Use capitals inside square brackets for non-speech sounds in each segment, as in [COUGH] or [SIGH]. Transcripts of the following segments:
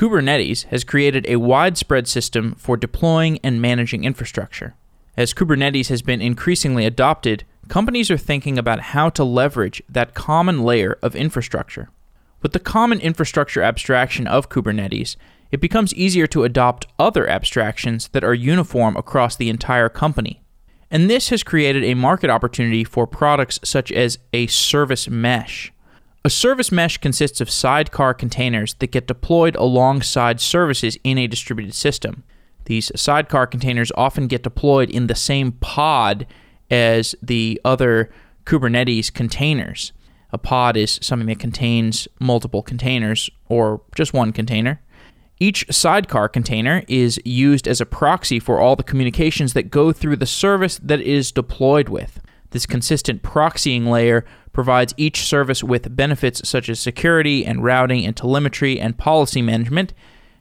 Kubernetes has created a widespread system for deploying and managing infrastructure. As Kubernetes has been increasingly adopted, companies are thinking about how to leverage that common layer of infrastructure. With the common infrastructure abstraction of Kubernetes, it becomes easier to adopt other abstractions that are uniform across the entire company. And this has created a market opportunity for products such as a service mesh. A service mesh consists of sidecar containers that get deployed alongside services in a distributed system. These sidecar containers often get deployed in the same pod as the other Kubernetes containers. A pod is something that contains multiple containers or just one container. Each sidecar container is used as a proxy for all the communications that go through the service that it is deployed with. This consistent proxying layer provides each service with benefits such as security and routing and telemetry and policy management.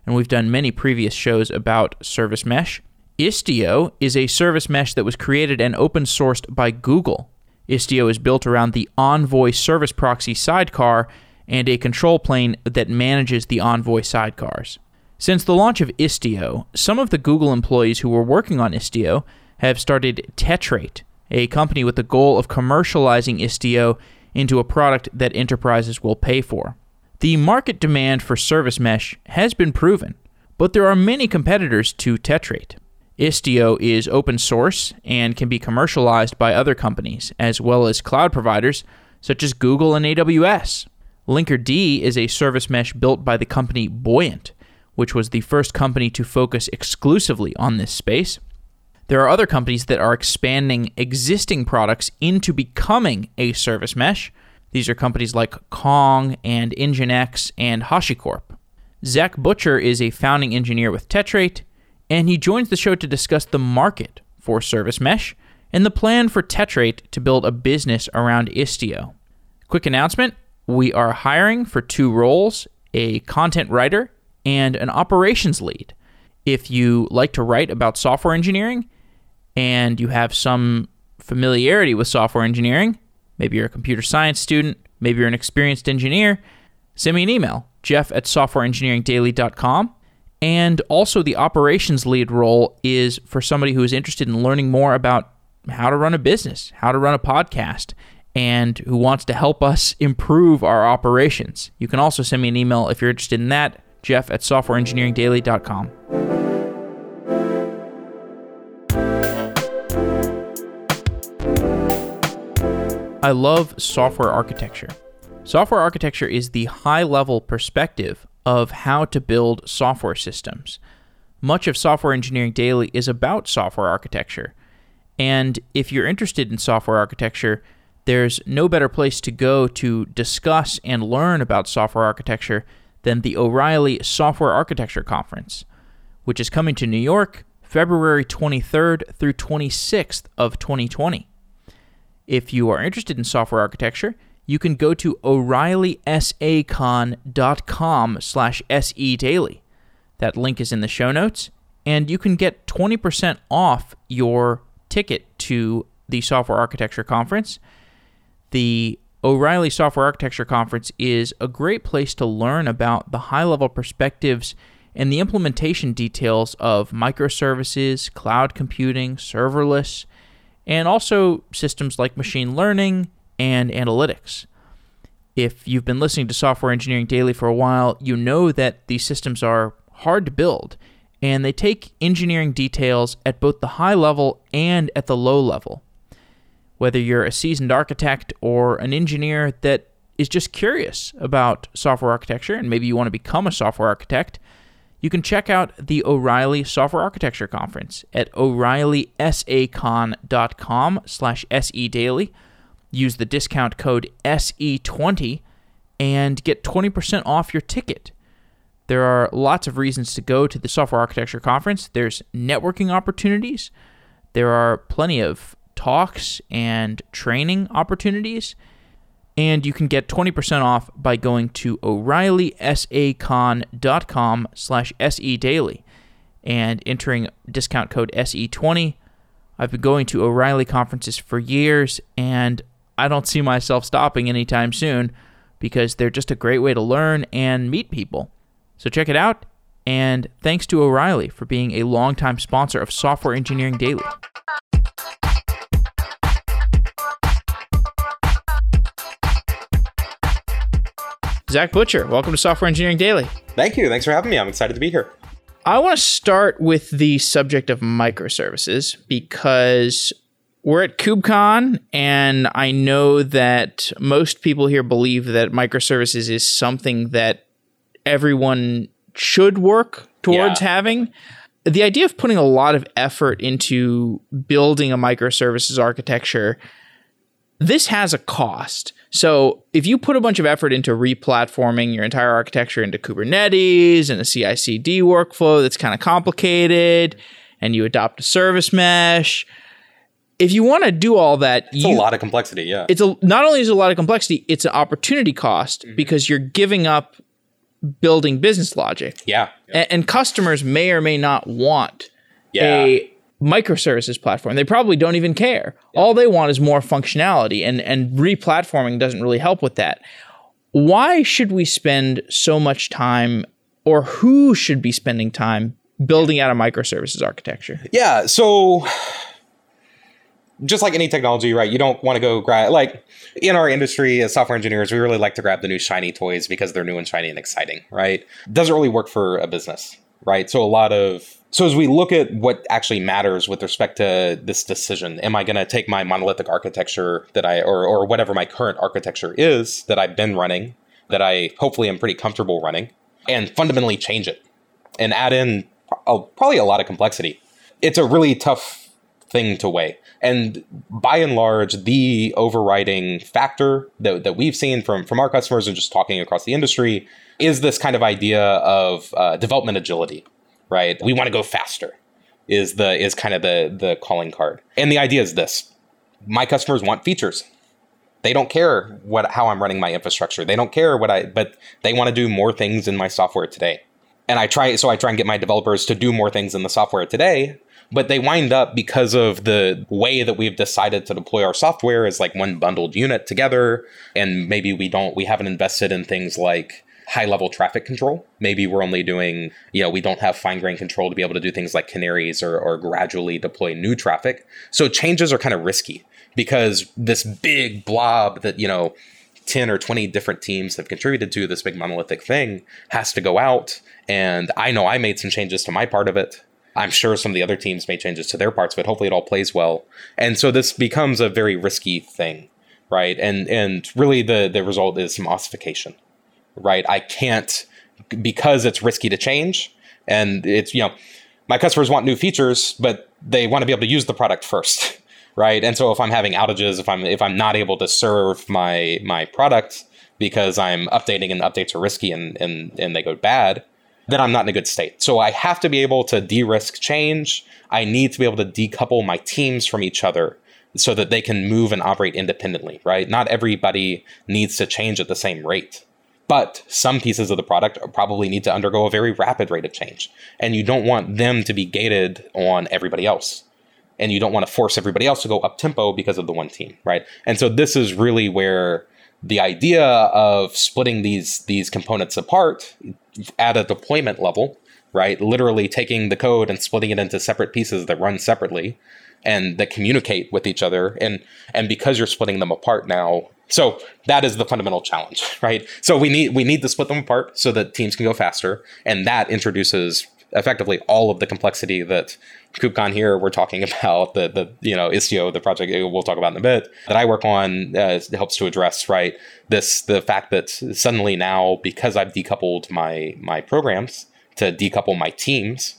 And we've done many previous shows about Service Mesh. Istio is a service mesh that was created and open sourced by Google. Istio is built around the Envoy service proxy sidecar and a control plane that manages the Envoy sidecars. Since the launch of Istio, some of the Google employees who were working on Istio have started Tetrate, a company with the goal of commercializing Istio into a product that enterprises will pay for. The market demand for service mesh has been proven, but there are many competitors to Tetrate. Istio is open source and can be commercialized by other companies, as well as cloud providers such as Google and AWS. Linkerd is a service mesh built by the company Buoyant, which was the first company to focus exclusively on this space. There are other companies that are expanding existing products into becoming a service mesh. These are companies like Kong and Nginx and HashiCorp. Zack Butcher is a founding engineer with Tetrate, and he joins the show to discuss the market for service mesh and the plan for Tetrate to build a business around Istio. Quick announcement we are hiring for two roles a content writer and an operations lead. If you like to write about software engineering, and you have some familiarity with software engineering, maybe you're a computer science student, maybe you're an experienced engineer, send me an email, jeff at softwareengineeringdaily.com. And also, the operations lead role is for somebody who is interested in learning more about how to run a business, how to run a podcast, and who wants to help us improve our operations. You can also send me an email if you're interested in that, jeff at softwareengineeringdaily.com. I love software architecture. Software architecture is the high level perspective of how to build software systems. Much of Software Engineering Daily is about software architecture. And if you're interested in software architecture, there's no better place to go to discuss and learn about software architecture than the O'Reilly Software Architecture Conference, which is coming to New York February 23rd through 26th of 2020. If you are interested in software architecture, you can go to o'reillysacon.com slash sedaily. That link is in the show notes, and you can get 20% off your ticket to the Software Architecture Conference. The O'Reilly Software Architecture Conference is a great place to learn about the high level perspectives and the implementation details of microservices, cloud computing, serverless, and also systems like machine learning and analytics. If you've been listening to Software Engineering Daily for a while, you know that these systems are hard to build and they take engineering details at both the high level and at the low level. Whether you're a seasoned architect or an engineer that is just curious about software architecture and maybe you want to become a software architect, you can check out the O'Reilly Software Architecture Conference at o'reillysacon.com slash sedaily. Use the discount code SE20 and get 20% off your ticket. There are lots of reasons to go to the Software Architecture Conference. There's networking opportunities. There are plenty of talks and training opportunities and you can get 20% off by going to o'reillysacon.com slash sedaily and entering discount code SE20. I've been going to O'Reilly conferences for years, and I don't see myself stopping anytime soon because they're just a great way to learn and meet people. So check it out. And thanks to O'Reilly for being a longtime sponsor of Software Engineering Daily. Zack Butcher, welcome to Software Engineering Daily. Thank you. Thanks for having me. I'm excited to be here. I want to start with the subject of microservices because we're at KubeCon, and I know that most people here believe that microservices is something that everyone should work towards Yeah. having. The idea of putting a lot of effort into building a microservices architecture, this has a cost. So if you put a bunch of effort into replatforming your entire architecture into Kubernetes and a CI/CD workflow that's kind of complicated, and you adopt a service mesh, if you want to do all that, It's you, a lot of complexity. Yeah. it's a not only is it a lot of complexity, it's an opportunity cost Mm-hmm. because you're giving up building business logic, yeah. A- and, customers may or may not want Yeah. a microservices platform. They probably don't even care. All they want is more functionality, and and replatforming doesn't really help with that. Why should we spend so much time, or who should be spending time building out a microservices architecture? Yeah. So, just like any technology, right? You don't want to go grab, like in our industry as software engineers, we really like to grab the new shiny toys because they're new and shiny and exciting, right? Doesn't really work for a business, right? So, a lot of, so as we look at what actually matters with respect to this decision, am I going to take my monolithic architecture that I, or, or whatever my current architecture is that I've been running, that I hopefully am pretty comfortable running, and fundamentally change it and add in pro- probably a lot of complexity? It's a really tough thing to weigh. And by and large, the overriding factor that, that we've seen from, from our customers and just talking across the industry is this kind of idea of uh, development agility, right? We want to go faster is the is kind of the the calling card. And the idea is this. My customers want features. They don't care what how I'm running my infrastructure. They don't care what I but they want to do more things in my software today and I try so I try and get my developers to do more things in the software today, but they wind up because of the way that we've decided to deploy our software as like one bundled unit together and maybe we don't we haven't invested in things like high level traffic control. Maybe we're only doing, you know, we don't have fine grained control to be able to do things like canaries or, or gradually deploy new traffic. So changes are kind of risky because this big blob that, you know, 10 or 20 different teams have contributed to this big monolithic thing has to go out. And I know I made some changes to my part of it. I'm sure some of the other teams made changes to their parts, but hopefully it all plays well. And so this becomes a very risky thing, right? And and really the the result is some ossification, right? I can't because it's risky to change, and it's you know my customers want new features, but they want to be able to use the product first, [LAUGHS] right? And so if I'm having outages, if I'm if I'm not able to serve my my product because I'm updating and updates are risky and and and they go bad, then I'm not in a good state. So I have to be able to de-risk change. I need to be able to decouple my teams from each other so that they can move and operate independently, right? Not everybody needs to change at the same rate. But some pieces of the product probably need to undergo a very rapid rate of change. And you don't want them to be gated on everybody else. And you don't want to force everybody else to go up tempo because of the one team, right? And so this is really where the idea of splitting these these components apart at a deployment level, right? Literally taking the code and splitting it into separate pieces that run separately and that communicate with each other and and because you're splitting them apart now so that is the fundamental challenge right? So we need we need to split them apart so that teams can go faster and that introduces effectively all of the complexity that KubeCon here we're talking [LAUGHS] about the the you know Istio the project we'll talk about in a bit that I work on uh, helps to address right this the fact that suddenly now because I've decoupled my my programs to decouple my teams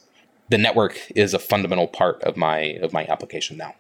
the network is a fundamental part of my of my application now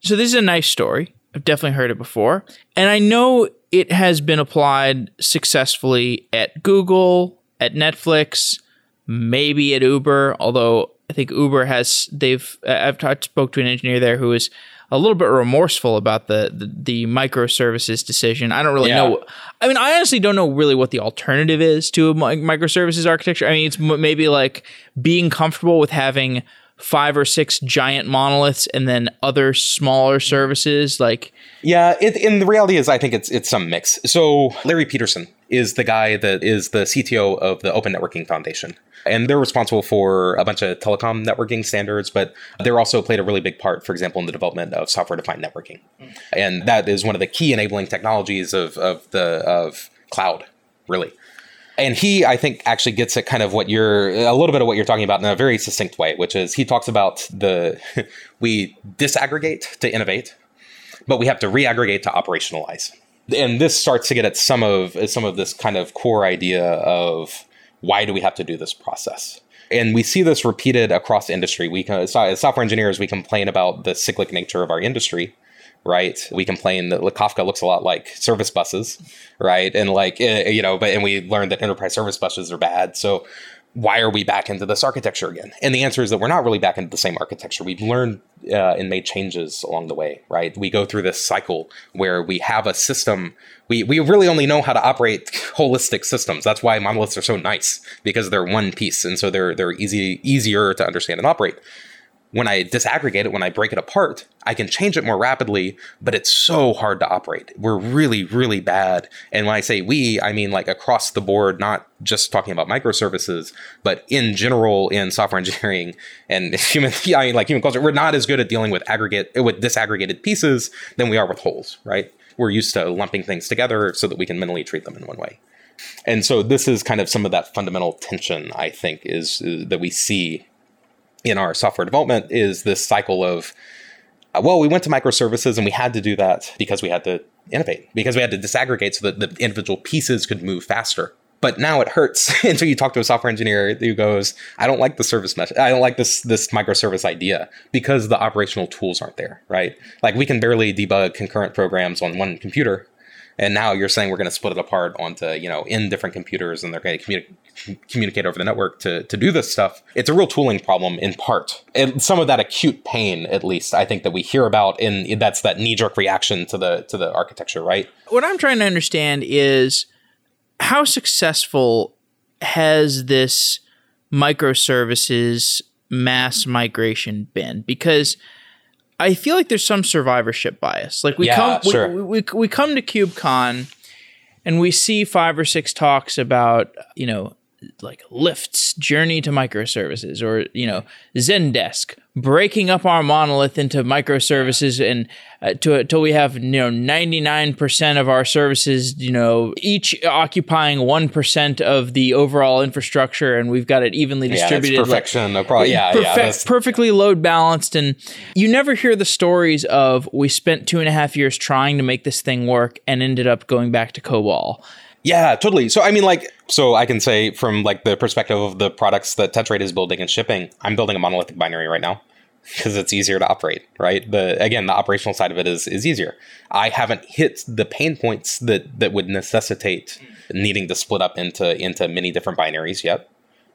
So this is a nice story. I've definitely heard it before. And I know it has been applied successfully at Google, at Netflix, maybe at Uber, although I think Uber has they've I've talked spoke to an engineer there who is a little bit remorseful about the the, the microservices decision. I don't really Yeah. know. I mean, I honestly don't know really what the alternative is to a microservices architecture. I mean, it's m- maybe like being comfortable with having five or six giant monoliths and then other smaller services like Yeah, it, and the reality is, I think it's it's some mix. So Larry Peterson is the guy that is the CTO of the Open Networking Foundation. And they're responsible for a bunch of telecom networking standards, but they're also played a really big part, for example, in the development of software defined networking. And that is one of the key enabling technologies of, of the of cloud, really. And he, I think, actually gets at kind of what you're a little bit of what you're talking about in a very succinct way, which is he talks about the [LAUGHS] we disaggregate to innovate, but we have to reaggregate to operationalize. And this starts to get at some of some of this kind of core idea of why do we have to do this process? And we see this repeated across industry. We as software engineers, we complain about the cyclic nature of our industry, right? We complain that Kafka looks a lot like service buses, right? And like eh, you know, but and we learned that enterprise service buses are bad. So why are we back into this architecture again? And the answer is that we're not really back into the same architecture. We've learned uh, and made changes along the way, right? We go through this cycle where we have a system. We, we really only know how to operate holistic systems. That's why monoliths are so nice because they're one piece, and so they're they're easy easier to understand and operate when I disaggregate it, when I break it apart, I can change it more rapidly, but it's so hard to operate. We're really, really bad. And when I say we, I mean like across the board, not just talking about microservices, but in general in software engineering [LAUGHS] and human, [LAUGHS] I mean like human culture, we're not as good at dealing with aggregate, with disaggregated pieces than we are with wholes, right? We're used to lumping things together so that we can mentally treat them in one way. And so this is kind of some of that fundamental tension, I think, is, is that we see in our software development is this cycle of uh, well we went to microservices and we had to do that because we had to innovate because we had to disaggregate so that the individual pieces could move faster. But now it hurts [LAUGHS] until you talk to a software engineer who goes i don't like the service mesh i don't like this this microservice idea because the operational tools aren't there right? Like we can barely debug concurrent programs on one computer and now you're saying we're going to split it apart onto you know in different computers and they're going to communi- communicate over the network to, to do this stuff it's a real tooling problem in part and some of that acute pain at least i think that we hear about in that's that knee-jerk reaction to the to the architecture right what i'm trying to understand is how successful has this microservices mass migration been because I feel like there's some survivorship bias. Like we Yeah, come sure. we, we, we come to KubeCon and we see five or six talks about, you know, like Lyft's journey to microservices or, you know, Zendesk breaking up our monolith into microservices and uh, to till we have, you know, 99% of our services, you know, each occupying 1% of the overall infrastructure and we've got it evenly yeah distributed. like- perfection across yeah perfect, yeah perfectly load balanced. And you never hear the stories of we spent two and a half years trying to make this thing work and ended up going back to COBOL. Yeah, totally. So I mean, like, so I can say from like the perspective of the products that Tetrate is building and shipping, I'm building a monolithic binary right now [LAUGHS] because it's easier to operate. Right. The again, the operational side of it is is easier. I haven't hit the pain points that that would necessitate needing to split up into into many different binaries yet.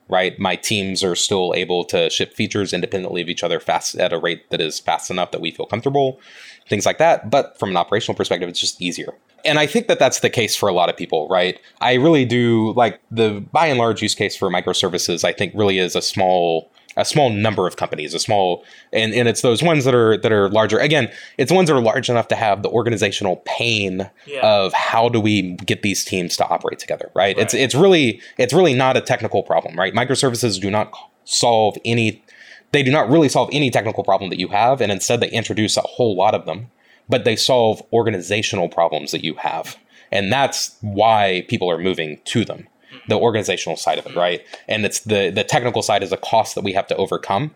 Right. My teams are still able to ship features independently of each other fast at a rate that is fast enough that we feel comfortable. Things like that. But from an operational perspective, it's just easier and I think that that's the case for a lot of people, right? I really do like the by and large use case for microservices. I think really is a small a small number of companies, a small and, and it's those ones that are that are larger. Again, it's ones that are large enough to have the organizational pain Yeah. of how do we get these teams to operate together, right? It's it's really it's really not a technical problem, right? Microservices do not solve any they do not really solve any technical problem that you have, and instead they introduce a whole lot of them but they solve organizational problems that you have. And that's why people are moving to them, the organizational side of it, right? And it's the the technical side is a cost that we have to overcome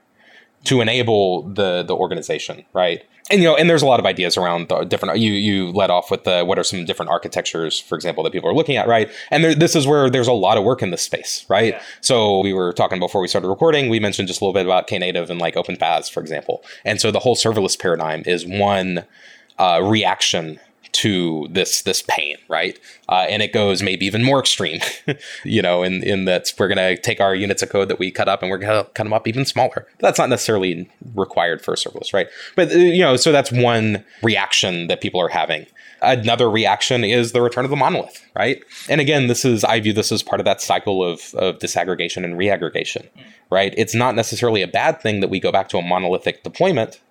to enable the the organization, right? And you know, and there's a lot of ideas around the different. You you led off with the what are some different architectures, for example, that people are looking at, right? And there, this is where there's a lot of work in this space, right? So we were talking before we started recording. We mentioned just a little bit about Knative and like OpenFaaS, for example. And so the whole serverless paradigm is one uh, reaction to this this pain, right? Uh, and it goes maybe even more extreme, [LAUGHS] you know, in in that we're going to take our units of code that we cut up and we're going to cut them up even smaller. That's not necessarily required for serverless, right? But uh, you know, so that's one reaction that people are having. Another reaction is the return of the monolith, right? And again, this is I view this as part of that cycle of of disaggregation and reaggregation, right? It's not necessarily a bad thing that we go back to a monolithic deployment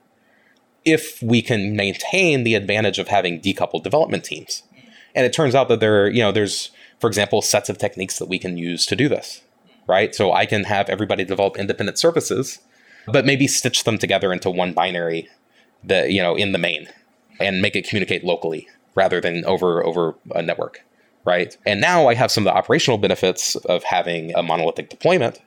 if we can maintain the advantage of having decoupled development teams. And it turns out that there, you know, there's for example, sets of techniques that we can use to do this, right? So I can have everybody develop independent services, but maybe stitch them together into one binary that, you know, in the main and make it communicate locally rather than over over a network, right? And now I have some of the operational benefits of having a monolithic deployment,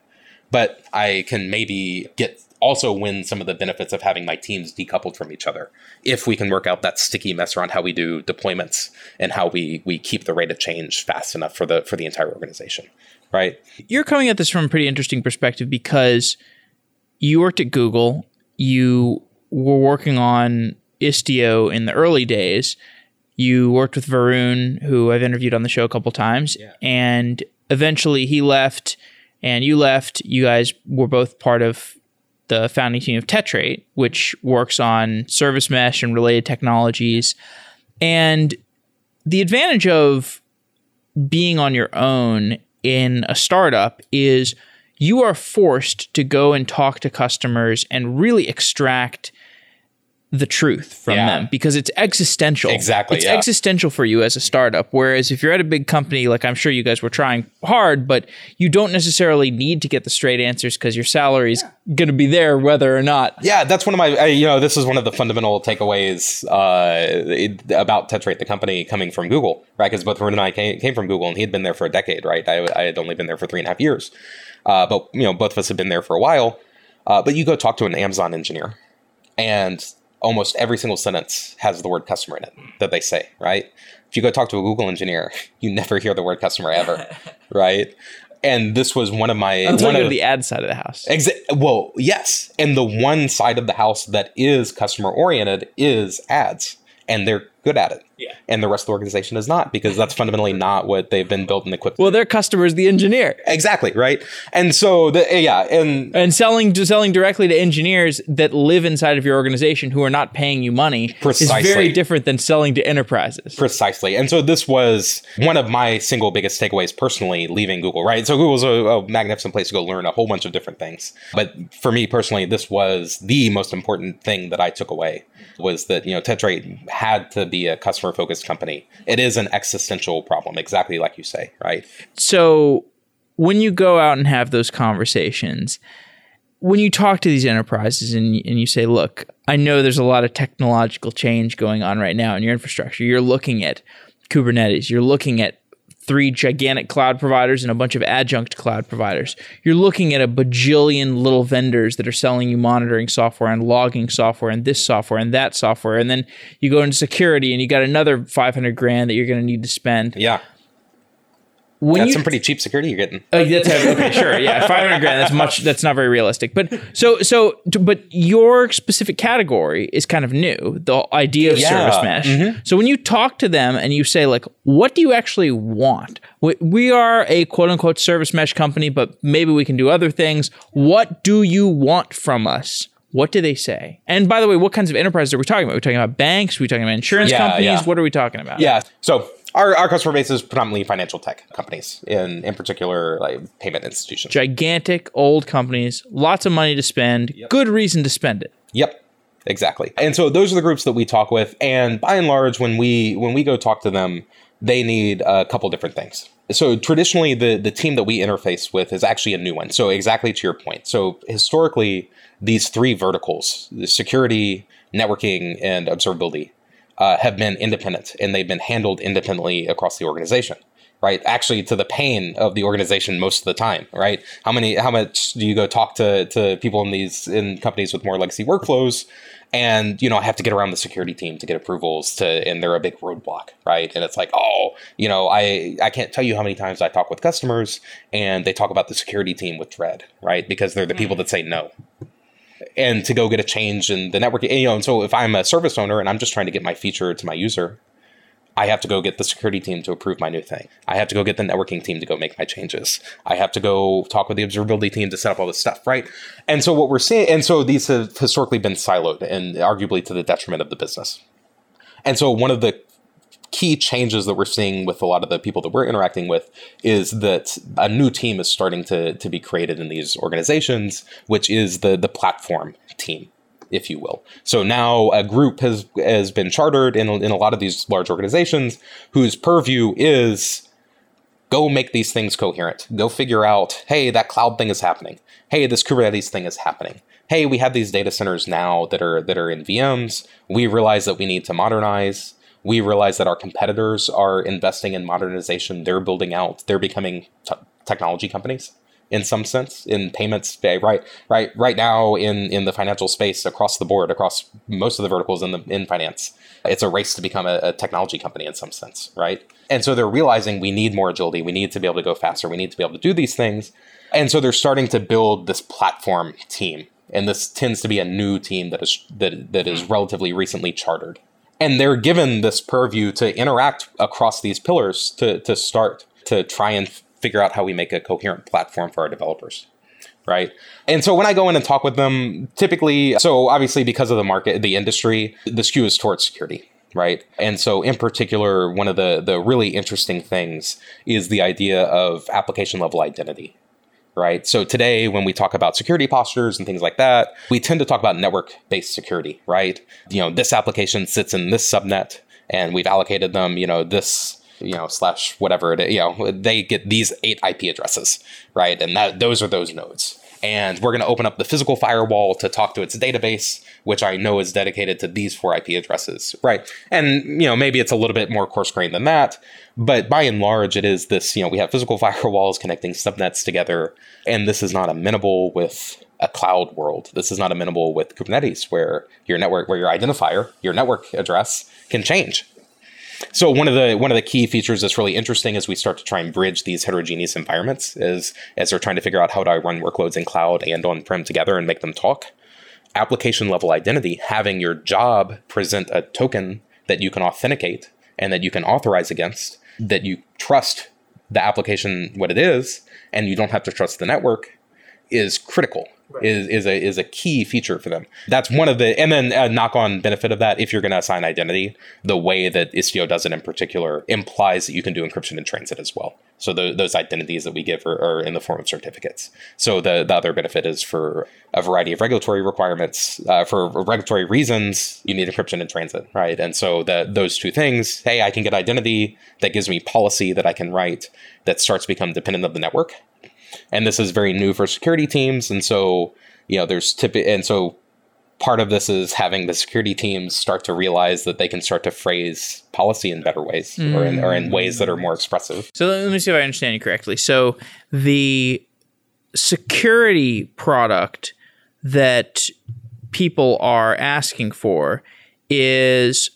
but I can maybe get also win some of the benefits of having my teams decoupled from each other. If we can work out that sticky mess around how we do deployments and how we we keep the rate of change fast enough for the for the entire organization right? You're coming at this from a pretty interesting perspective because you worked at google you were working on istio in the early days you worked with varun who i've interviewed on the show a couple times yeah. and eventually he left and you left. You guys were both part of the founding team of Tetrate, which works on service mesh and related technologies. And the advantage of being on your own in a startup is you are forced to go and talk to customers and really extract the truth from yeah. them because it's existential. Exactly. It's yeah. existential for you as a startup. Whereas if you're at a big company, like I'm sure you guys were trying hard, but you don't necessarily need to get the straight answers because your salary is yeah. going to be there whether or not. Yeah, that's one of my, you know, this is one of the fundamental takeaways uh, about Tetrate, the company coming from Google, right? Because both Varun and I came, came, from Google and he had been there for a decade, right? I, I had only been there for three and a half years. Uh, but, you know, both of us have been there for a while. Uh, but you go talk to an Amazon engineer and almost every single sentence has the word customer in it that they say, right? If you go talk to a Google engineer, [LAUGHS] you never hear the word customer ever, [LAUGHS] right? And this was one of my Until one of the, the ad side of the house. Exa- well, yes, and the one side of the house that is customer oriented is ads, and they're good at it. Yeah. And the rest of the organization is not because that's fundamentally not what they've been built and equipped. Well, their customer is the engineer. Exactly, right? And so the eh, yeah, and and selling selling directly to engineers that live inside of your organization who are not paying you money Precisely. is very different than selling to enterprises. Precisely. And so this was one of my single biggest takeaways personally leaving Google, right? So Google's a, a magnificent place to go learn a whole bunch of different things. But for me personally, this was the most important thing that I took away was that, you know, Tetrate had to be a customer focused company. It is an existential problem, exactly like you say, right? So when you go out and have those conversations, when you talk to these enterprises and, and you say, look, I know there's a lot of technological change going on right now in your infrastructure. You're looking at Kubernetes, you're looking at three gigantic cloud providers and a bunch of adjunct cloud providers. You're looking at a bajillion little vendors that are selling you monitoring software and logging software and this software and that software. And then you go into security and you got another 500 grand that you're going to need to spend. Yeah when that's you, some pretty cheap security you're getting. Uh, that's okay, sure, yeah, five hundred grand. That's much. That's not very realistic. But so so, but your specific category is kind of new. The idea of yeah. service mesh. Mm-hmm. So when you talk to them and you say like, what do you actually want? We, we are a quote unquote service mesh company, but maybe we can do other things. What do you want from us? What do they say? And by the way, what kinds of enterprises are we talking about? Are we talking about banks? Are we talking about insurance yeah, companies? Yeah. What are we talking about? Yeah. So our, our customer base is predominantly financial tech companies, in in particular, like payment institutions. Gigantic old companies, lots of money to spend, yep. good reason to spend it. Yep, exactly. And so those are the groups that we talk with, and by and large, when we when we go talk to them, they need a couple different things. So traditionally, the the team that we interface with is actually a new one. So exactly to your point. So historically, these three verticals: the security, networking, and observability uh, have been independent and they've been handled independently across the organization right? Actually to the pain of the organization most of the time right? How many how much do you go talk to to people in these in companies with more legacy workflows? And you know i have to get around the security team to get approvals to and they're a big roadblock right? And it's like oh you know i i can't tell you how many times i talk with customers and they talk about the security team with dread right? Because they're the people mm. that say no and to go get a change in the network. You know, and so if I'm a service owner and I'm just trying to get my feature to my user, I have to go get the security team to approve my new thing. I have to go get the networking team to go make my changes. I have to go talk with the observability team to set up all this stuff, right? And so what we're seeing, and so these have historically been siloed and arguably to the detriment of the business. And so one of the key changes that we're seeing with a lot of the people that we're interacting with is that a new team is starting to, to be created in these organizations, which is the, the platform team, if you will. So now a group has, has been chartered in, in a lot of these large organizations whose purview is go make these things coherent. Go figure out, hey, that cloud thing is happening. Hey, this Kubernetes thing is happening. Hey, we have these data centers now that are that are in VMs. We realize that we need to modernize. We realize that our competitors are investing in modernization. They're building out. They're becoming t- technology companies in some sense in payments right right right now in in the financial space across the board across most of the verticals in the in finance it's a race to become a, a, technology company in some sense right? And so they're realizing we need more agility. We need to be able to go faster. We need to be able to do these things. And so they're starting to build this platform team. And this tends to be a new team that is that that is relatively recently chartered and they're given this purview to interact across these pillars to to start to try and figure out how we make a coherent platform for our developers right? And so when i go in and talk with them typically so obviously because of the market the industry the skew is towards security right? And so in particular one of the the really interesting things is the idea of application level identity right so today when we talk about security postures and things like that we tend to talk about network based security right you know this application sits in this subnet and we've allocated them you know this you know, slash whatever it is, you know, they get these eight IP addresses, right? And that those are those nodes. And we're going to open up the physical firewall to talk to its database, which I know is dedicated to these four IP addresses, right? And you know, maybe it's a little bit more coarse grained than that, but by and large, it is this. You know, we have physical firewalls [LAUGHS] connecting subnets together, and this is not amenable with a cloud world. This is not amenable with Kubernetes, where your network, where your identifier, your network address can change so one of the one of the key features that's really interesting as we start to try and bridge these heterogeneous environments is as they're trying to figure out how do I run workloads in cloud and on prem together and make them talk. Application level identity, having your job present a token that you can authenticate and that you can authorize against, that you trust the application what it is, and you don't have to trust the network, is critical right. is is a is a key feature for them. That's one of the and then a knock on benefit of that if you're going to assign identity, the way that Istio does it in particular implies that you can do encryption in transit as well. So the, those identities that we give are, are, in the form of certificates. So the, the other benefit is for a variety of regulatory requirements, uh, for regulatory reasons, you need encryption in transit, right? And so that those two things, hey, I can get identity that gives me policy that I can write that starts to become dependent of the network and this is very new for security teams. And so you know there's tip and so part of this is having the security teams start to realize that they can start to phrase policy in better ways mm. or, in, or in ways that are more expressive. So let me see if i understand you correctly. So the security product that people are asking for is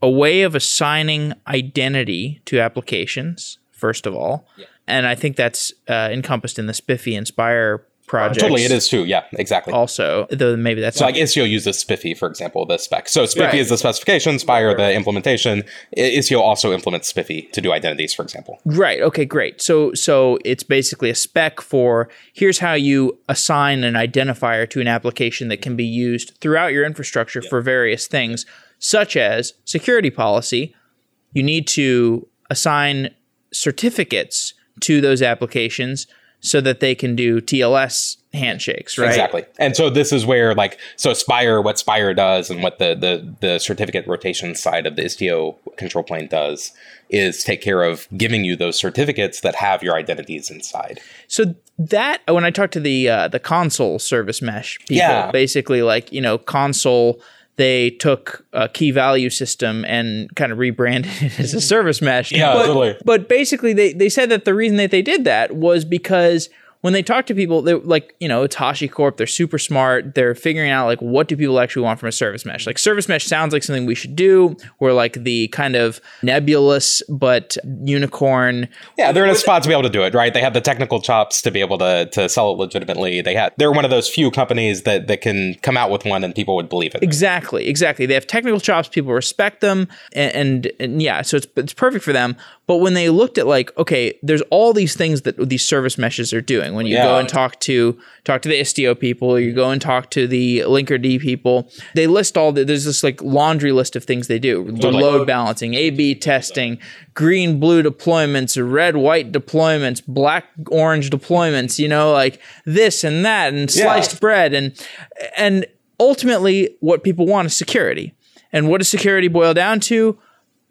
a way of assigning identity to applications first of all. Yeah and I think that's uh, encompassed in the SPIFFE and Spire project. totally, it is too. Yeah, exactly. Also, though maybe that's so like Istio uses SPIFFE, for example, the spec. So SPIFFE right. is the specification, Spire the implementation. Istio also implements SPIFFE to do identities, for example. Right. Okay. Great. So so it's basically a spec for here's how you assign an identifier to an application that can be used throughout your infrastructure yeah. for various things, such as security policy. You need to assign certificates to those applications so that they can do TLS handshakes, right? Exactly. And so this is where like so Spire, what Spire does and what the the the certificate rotation side of the Istio control plane does is take care of giving you those certificates that have your identities inside. So that when I talk to the uh, the Consul service mesh people, yeah. basically like, you know, Consul they took a key value system and kind of rebranded it as a mm. service mesh. Yeah, but, totally. But basically, they, they said that the reason that they did that was because when they talk to people, they like, you know, it's HashiCorp, they're super smart. They're figuring out like what do people actually want from a service mesh? Like service mesh sounds like something we should do. We're like the kind of nebulous but unicorn. Yeah, they're in a spot to be able to do it, right? They have the technical chops to be able to to sell it legitimately. They had they're one of those few companies that that can come out with one and people would believe it. Exactly, exactly. They have technical chops, people respect them, and, and, and yeah, so it's it's perfect for them. But when they looked at like, okay, there's all these things that these service meshes are doing. When you yeah. go and talk to talk to the Istio people, you go and talk to the Linkerd people, they list all the there's this like laundry list of things they do. The load balancing, A B testing, green blue deployments, red white deployments, black orange deployments, you know, like this and that and sliced yeah. bread and and ultimately what people want is security. And what does security boil down to?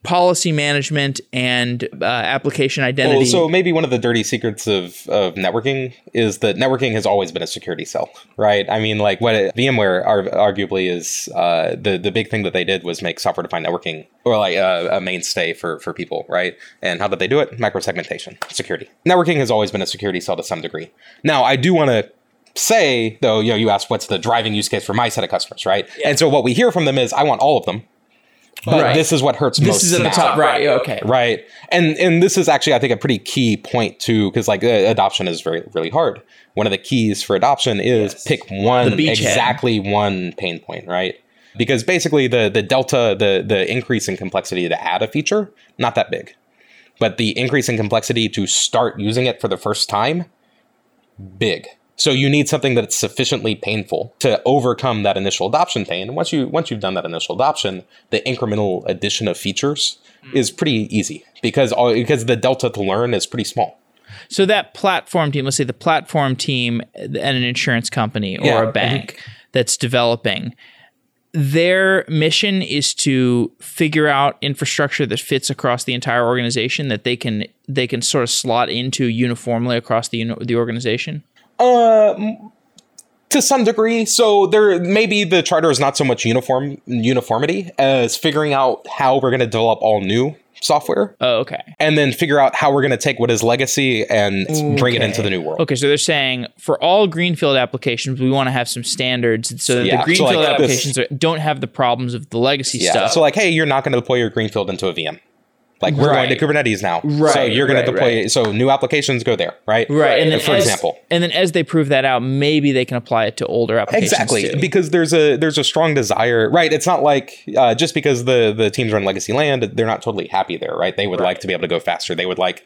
Policy management and uh, application identity. Well, so maybe one of the dirty secrets of, of networking is that networking has always been a security sell, right? I mean, like what it, VMware are, arguably is uh, the the big thing that they did was make software defined networking or like a, a, mainstay for for people, right? And how did they do it? Microsegmentation, security. Networking has always been a security sell to some degree. Now, I do want to say though, you know, you asked what's the driving use case for my set of customers, right? Yeah. And so what we hear from them is, I want all of them but right. this is what hurts this most. This is at now. the top, right? Okay, right. And and this is actually, I think, a pretty key point too, because like uh, adoption is very really hard. One of the keys for adoption is yes. pick one exactly one pain point, right? Because basically the the delta, the the increase in complexity to add a feature, not that big, but the increase in complexity to start using it for the first time, big. So you need something that's sufficiently painful to overcome that initial adoption pain. And once you once you've done that initial adoption, the incremental addition of features mm. is pretty easy because all, because the delta to learn is pretty small. So that platform team, let's say the platform team at an insurance company or yeah. a bank that's developing, their mission is to figure out infrastructure that fits across the entire organization that they can they can sort of slot into uniformly across the the organization. Uh, to some degree. So there maybe the charter is not so much uniform uniformity as figuring out how we're going to develop all new software. Oh, okay. And then figure out how we're going to take what is legacy and okay. bring it into the new world. Okay, so they're saying for all greenfield applications, we want to have some standards so that yeah, the greenfield so like applications this, are, don't have the problems of the legacy yeah, stuff. So like, hey, you're not going to deploy your greenfield into a VM. Like we're right. going to Kubernetes now, right? So you're going right, to deploy. Right. So new applications go there, right? Right. And then for as, example, and then as they prove that out, maybe they can apply it to older applications. Exactly, too. because there's a there's a strong desire, right? It's not like uh, just because the the teams run legacy land, they're not totally happy there, right? They would like to be able to go faster. They would like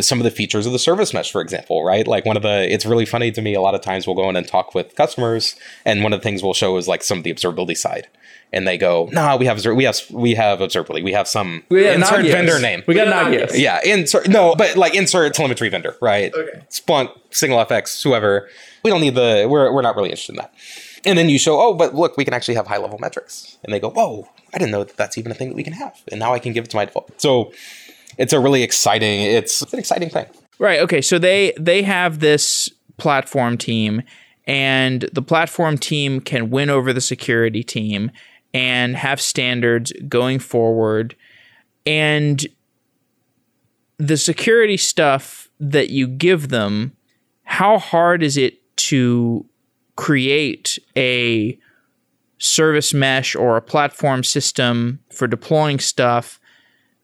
some of the features of the service mesh, for example, right? Like one of the, it's really funny to me. A lot of times we'll go in and talk with customers, and one of the things we'll show is like some of the observability side and they go, "No, nah, we have we have we have observability. We have some we insert Nagios. vendor name. We got Nagios. Yeah, insert no, but like insert telemetry vendor, right? Okay. Splunk, SignalFx, whoever. We don't need the. We're we're not really interested in that. And then you show, oh, but look, we can actually have high level metrics, and they go, whoa, I didn't know that that's even a thing that we can have, and now I can give it to my default. So it's a really exciting. It's, it's an exciting thing. Right. Okay. So they they have this platform team and the platform team can win over the security team and have standards going forward. And the security stuff that you give them, how hard is it to create a service mesh or a platform system for deploying stuff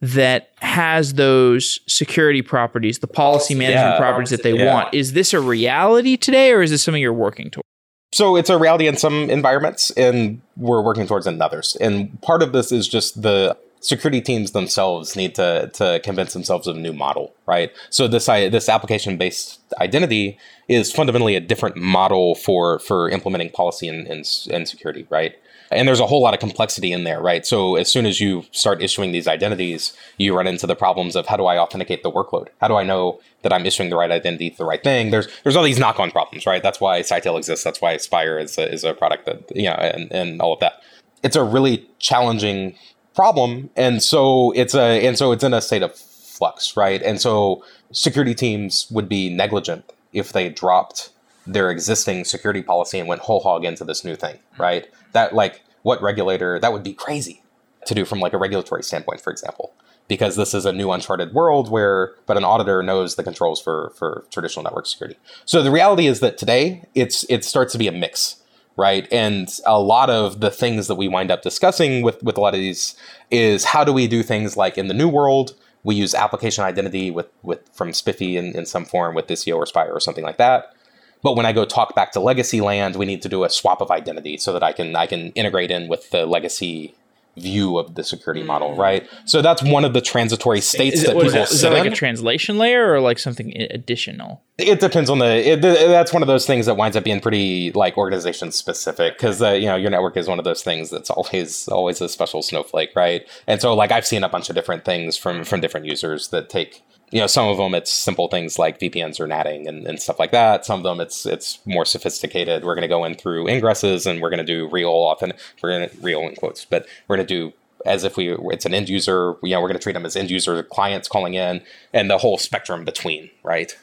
that has those security properties, the policy management yeah, properties that they yeah. want. Is this a reality today or is this something you're working towards? So it's a reality in some environments, and we're working towards in others. And part of this is just the security teams themselves need to to convince themselves of a new model, right? So this this application based identity is fundamentally a different model for for implementing policy and, and, and security, right? And there's a whole lot of complexity in there, right? So as soon as you start issuing these identities, you run into the problems of how do I authenticate the workload? How do I know that I'm issuing the right identity to the right thing? There's there's all these knock-on problems, right? That's why Citadel exists. That's why Spire is a, is a product that you know, and, and all of that. It's a really challenging problem, and so it's a and so it's in a state of flux, right? And so security teams would be negligent if they dropped their existing security policy and went whole hog into this new thing, right? That like what regulator that would be crazy to do from like a regulatory standpoint, for example, because this is a new uncharted world where but an auditor knows the controls for for traditional network security. So the reality is that today it's it starts to be a mix, right? And a lot of the things that we wind up discussing with with a lot of these is how do we do things like in the new world we use application identity with with from SPIFFE in, in some form with Istio or Spire or something like that. But when I go talk back to legacy land, we need to do a swap of identity so that I can I can integrate in with the legacy view of the security model, mm. right? So that's one of the transitory states that people is that like in. a translation layer or like something additional? It depends on the. It, that's one of those things that winds up being pretty like organization specific because uh, you know your network is one of those things that's always always a special snowflake, right? And so like I've seen a bunch of different things from from different users that take you know, some of them it's simple things like VPNs or NATing and, and stuff like that. Some of them it's it's more sophisticated. We're going to go in through ingresses and we're going to do real often we're going to real in quotes, but we're going to do as if we it's an end user. You know, we're going to treat them as end user clients calling in, and the whole spectrum between, right?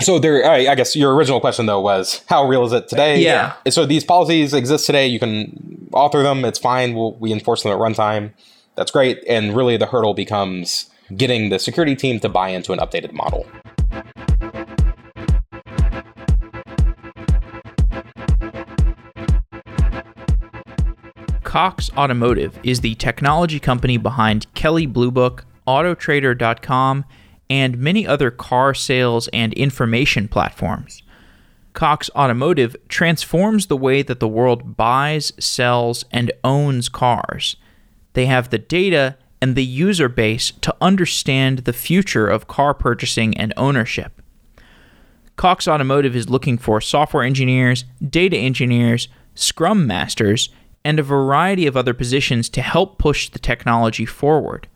So there, I, I guess your original question though was how real is it today? Yeah. So these policies exist today. You can author them. It's fine. We'll, we enforce them at runtime. That's great. And really, the hurdle becomes getting the security team to buy into an updated model. Cox Automotive is the technology company behind Kelley Blue Book, Autotrader.com, and many other car sales and information platforms. Cox Automotive transforms the way that the world buys, sells, and owns cars. They have the data and the user base to understand the future of car purchasing and ownership. Cox Automotive is looking for software engineers, data engineers, scrum masters, and a variety of other positions to help push the technology forward.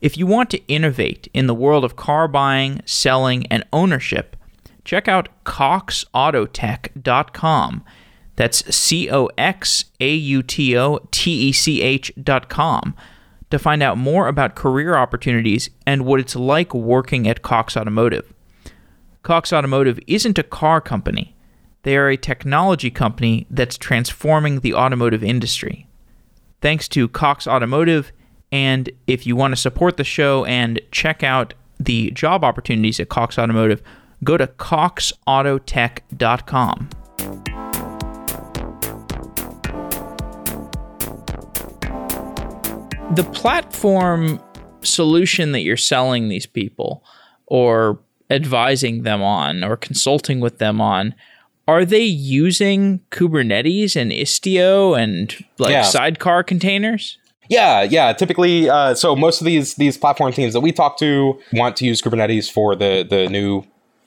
If you want to innovate in the world of car buying, selling, and ownership, check out coxautotech.com. That's C O X A U T O T E C H.com to find out more about career opportunities and what it's like working at Cox Automotive. Cox Automotive isn't a car company, they are a technology company that's transforming the automotive industry. Thanks to Cox Automotive, and if you want to support the show and check out the job opportunities at Cox Automotive, go to coxautotech.com. The platform solution that you're selling these people or advising them on or consulting with them on are they using Kubernetes and Istio and like Yeah. sidecar containers? Yeah, yeah. Typically, uh, so most of these these platform teams that we talk to want to use Kubernetes for the the new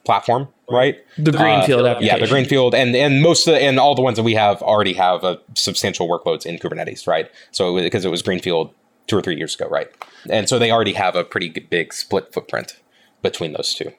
platform, right? The Greenfield Uh, application. Yeah, the Greenfield, and and most of the, and all the ones that we have already have a substantial workloads in Kubernetes, right? So because it was Greenfield two or three years ago, right? And so they already have a pretty big split footprint between those two.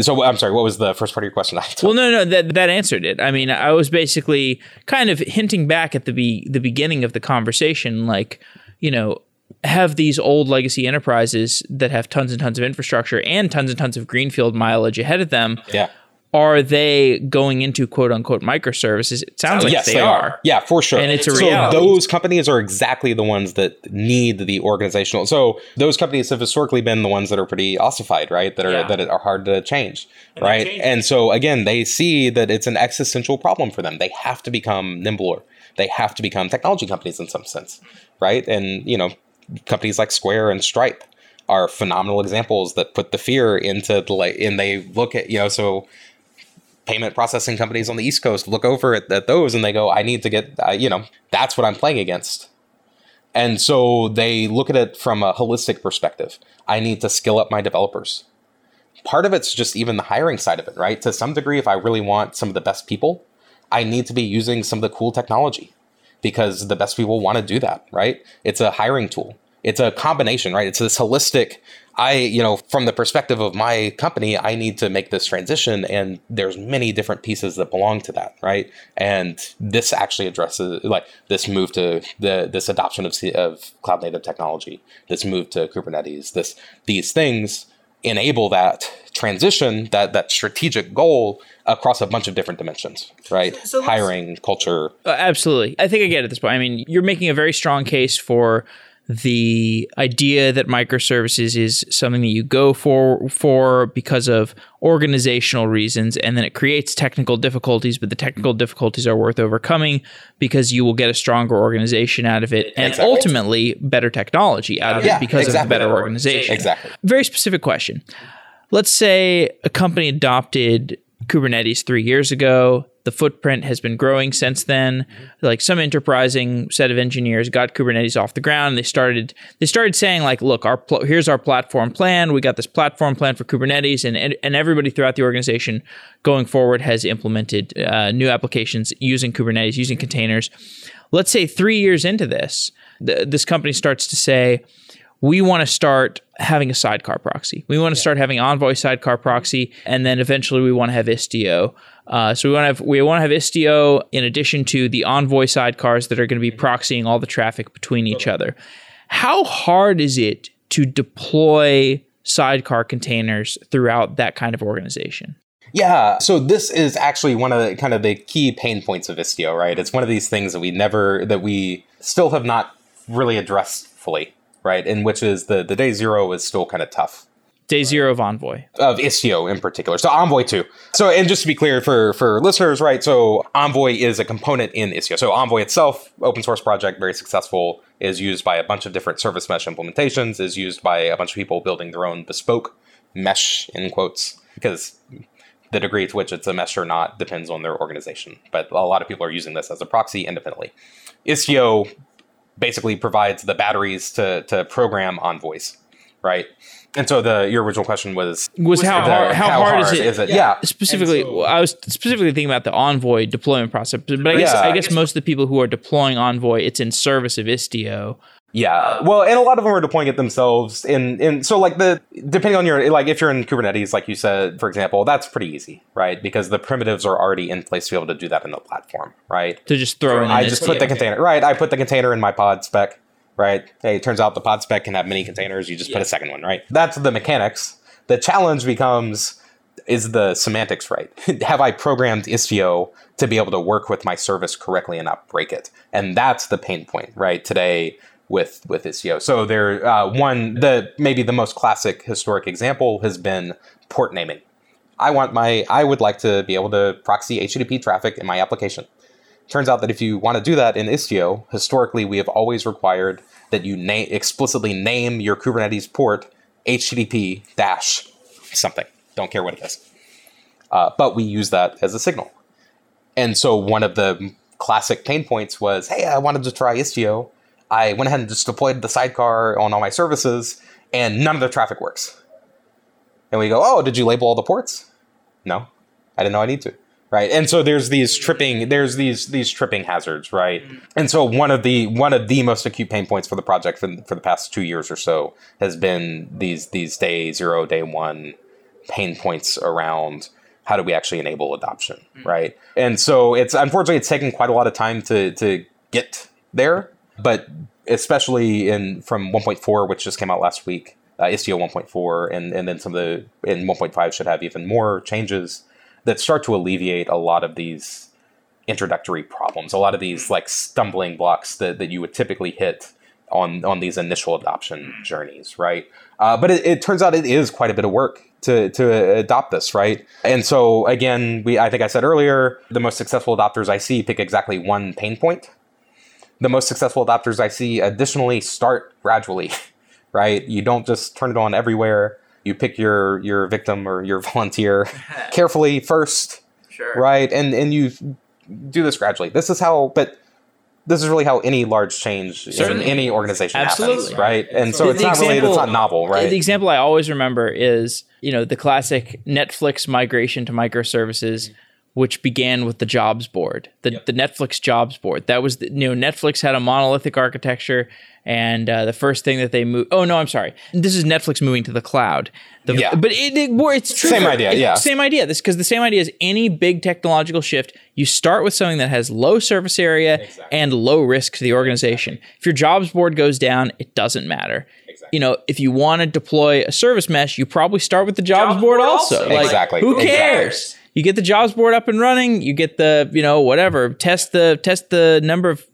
So I'm sorry, what was the first part of your question? [LAUGHS] Well, no, no, that that answered it. I mean, I was basically kind of hinting back at the be, the beginning of the conversation, like you know, have these old legacy enterprises that have tons and tons of infrastructure and tons and tons of greenfield mileage ahead of them. yeah. Are they going into quote unquote microservices? It sounds like yes, they, are. Yeah, for sure. And it's a so reality. those companies are exactly the ones that need the organizational. So those companies have historically been the ones that are pretty ossified, right? That are Yeah. that are hard to change, right? And so again, they see that it's an existential problem for them. They have to become nimbler. They have to become technology companies in some sense, right? And you know, companies like Square and Stripe are phenomenal examples that put the fear into the like, and they look at you know so payment processing companies on the East Coast look over at, at those and they go, I need to get, uh, you know, that's what I'm playing against. And so they look at it from a holistic perspective. I need to skill up my developers. Part of it's just even the hiring side of it, right? To some degree, if I really want some of the best people, I need to be using some of the cool technology because the best people want to do that, right? It's a hiring tool. It's a combination, right? It's this holistic. I, you know, from the perspective of my company, I need to make this transition, and there's many different pieces that belong to that, right? And this actually addresses like this move to the this adoption of C- of cloud native technology, this move to Kubernetes, this these things enable that transition, that that strategic goal across a bunch of different dimensions, right? so let's- Hiring, culture, Uh, absolutely. I think I get it at this point. I mean, you're making a very strong case for the idea that microservices is something that you go for for because of organizational reasons and then it creates technical difficulties but the technical mm-hmm. difficulties are worth overcoming because you will get a stronger organization out of it and Exactly. ultimately better technology out of Yeah, it because of exactly. the better organization Exactly. very specific question. Let's say a company adopted Kubernetes three years ago. The footprint has been growing since then. Like some enterprising set of engineers got Kubernetes off the ground. They started they started saying like, look, our pl- here's our platform plan. We got this platform plan for Kubernetes, and and, and everybody throughout the organization going forward has implemented uh, new applications using Kubernetes, using containers. Let's say three years into this, th- this company starts to say, we want to start having a sidecar proxy. We want to start having Envoy sidecar proxy, and then eventually we want to have Istio. Uh, so we want to have we want to have Istio in addition to the Envoy sidecars that are going to be proxying all the traffic between each other. How hard is it to deploy sidecar containers throughout that kind of organization? Yeah, so this is actually one of the kind of the key pain points of Istio, right? It's one of these things that we never that we still have not really addressed fully, right? And which is the the day zero is still kind of tough. Day zero of Envoy. Of Istio in particular. So Envoy too. So and just to be clear for for listeners, right? So Envoy is a component in Istio. So Envoy itself, open source project, very successful, is used by a bunch of different service mesh implementations, is used by a bunch of people building their own bespoke mesh in quotes. Because the degree to which it's a mesh or not depends on their organization. But a lot of people are using this as a proxy independently. Istio basically provides the batteries to to program envoys, right? And so the your original question was Was how the- hard how, hard, is it? Is it? Yeah. Specifically, so- I was specifically thinking about the Envoy deployment process, but I guess Yeah, I I guess guess- most of the people who are deploying Envoy, it's in service of Istio. Yeah. Well, and a lot of them are deploying it themselves. And, in so like the depending on your like if you're in Kubernetes, like you said, for example, that's pretty easy, right? Because the primitives are already in place to be able to do that in the platform, right? To just throw in, I just put the container right. I put the container in my pod spec, right? Hey, it turns out the pod spec can have many containers. You just put a second one, right? That's the mechanics. The challenge becomes is the semantics right? [LAUGHS] have I programmed Istio to be able to work with my service correctly and not break it? And that's the pain point, right? Today with with Istio. So there, uh, one the maybe the most classic historic example has been port naming. I want my I would like to be able to proxy HTTP traffic in my application. Turns out that if you want to do that in Istio, historically we have always required that you na- explicitly name your Kubernetes port HTTP dash something. Don't care what it is. Uh, but we use that as a signal. And so one of the classic pain points was, hey, I wanted to try Istio. I went ahead and just deployed the sidecar on all my services, and none of the traffic works. And we go, oh, did you label all the ports? No, I didn't know I need to. Right. And so there's these tripping, there's these these tripping hazards, right? Mm. And so one of the one of the most acute pain points for the project for, for the past two years or so has been these these day zero, day one pain points around how do we actually enable adoption, mm. right? And so it's unfortunately it's taken quite a lot of time to to get there, but especially in from 1.4, which just came out last week, uh, Istio 1.4, and and then some of the in 1.5 should have even more changes that start to alleviate a lot of these introductory problems, a lot of these like stumbling blocks that, that you would typically hit on on these initial adoption journeys, right? Uh, but it, it turns out it is quite a bit of work to to adopt this, right? And so again, we I think I said earlier, the most successful adopters I see pick exactly one pain point. The most successful adopters I see additionally start gradually, [LAUGHS] right? You don't just turn it on everywhere. You pick your your victim or your [LAUGHS] volunteer [LAUGHS] carefully first, Sure. right? And and you do this gradually. This is how, but this is really how any large change Certainly. in any organization happens, Absolutely. right? And so The- it's the not really it's not novel, right? The example I always remember is, you know, the classic Netflix migration to microservices, which began with the jobs board, the, the Netflix jobs board. That was, the, you know, Netflix had a monolithic architecture, and uh, the first thing that they moved. Oh no, I'm sorry. This is Netflix moving to the cloud. The, Yeah. but it, it it's true. Same idea, it's yeah. Same idea. This because the same idea is any big technological shift. You start with something that has low surface area and low risk to the organization. If your jobs board goes down, it doesn't matter. You know, if you want to deploy a service mesh, you probably start with the jobs, board, also. Like, Exactly. Who Exactly. You get the jobs board up and running. You get the you know whatever test the test the number of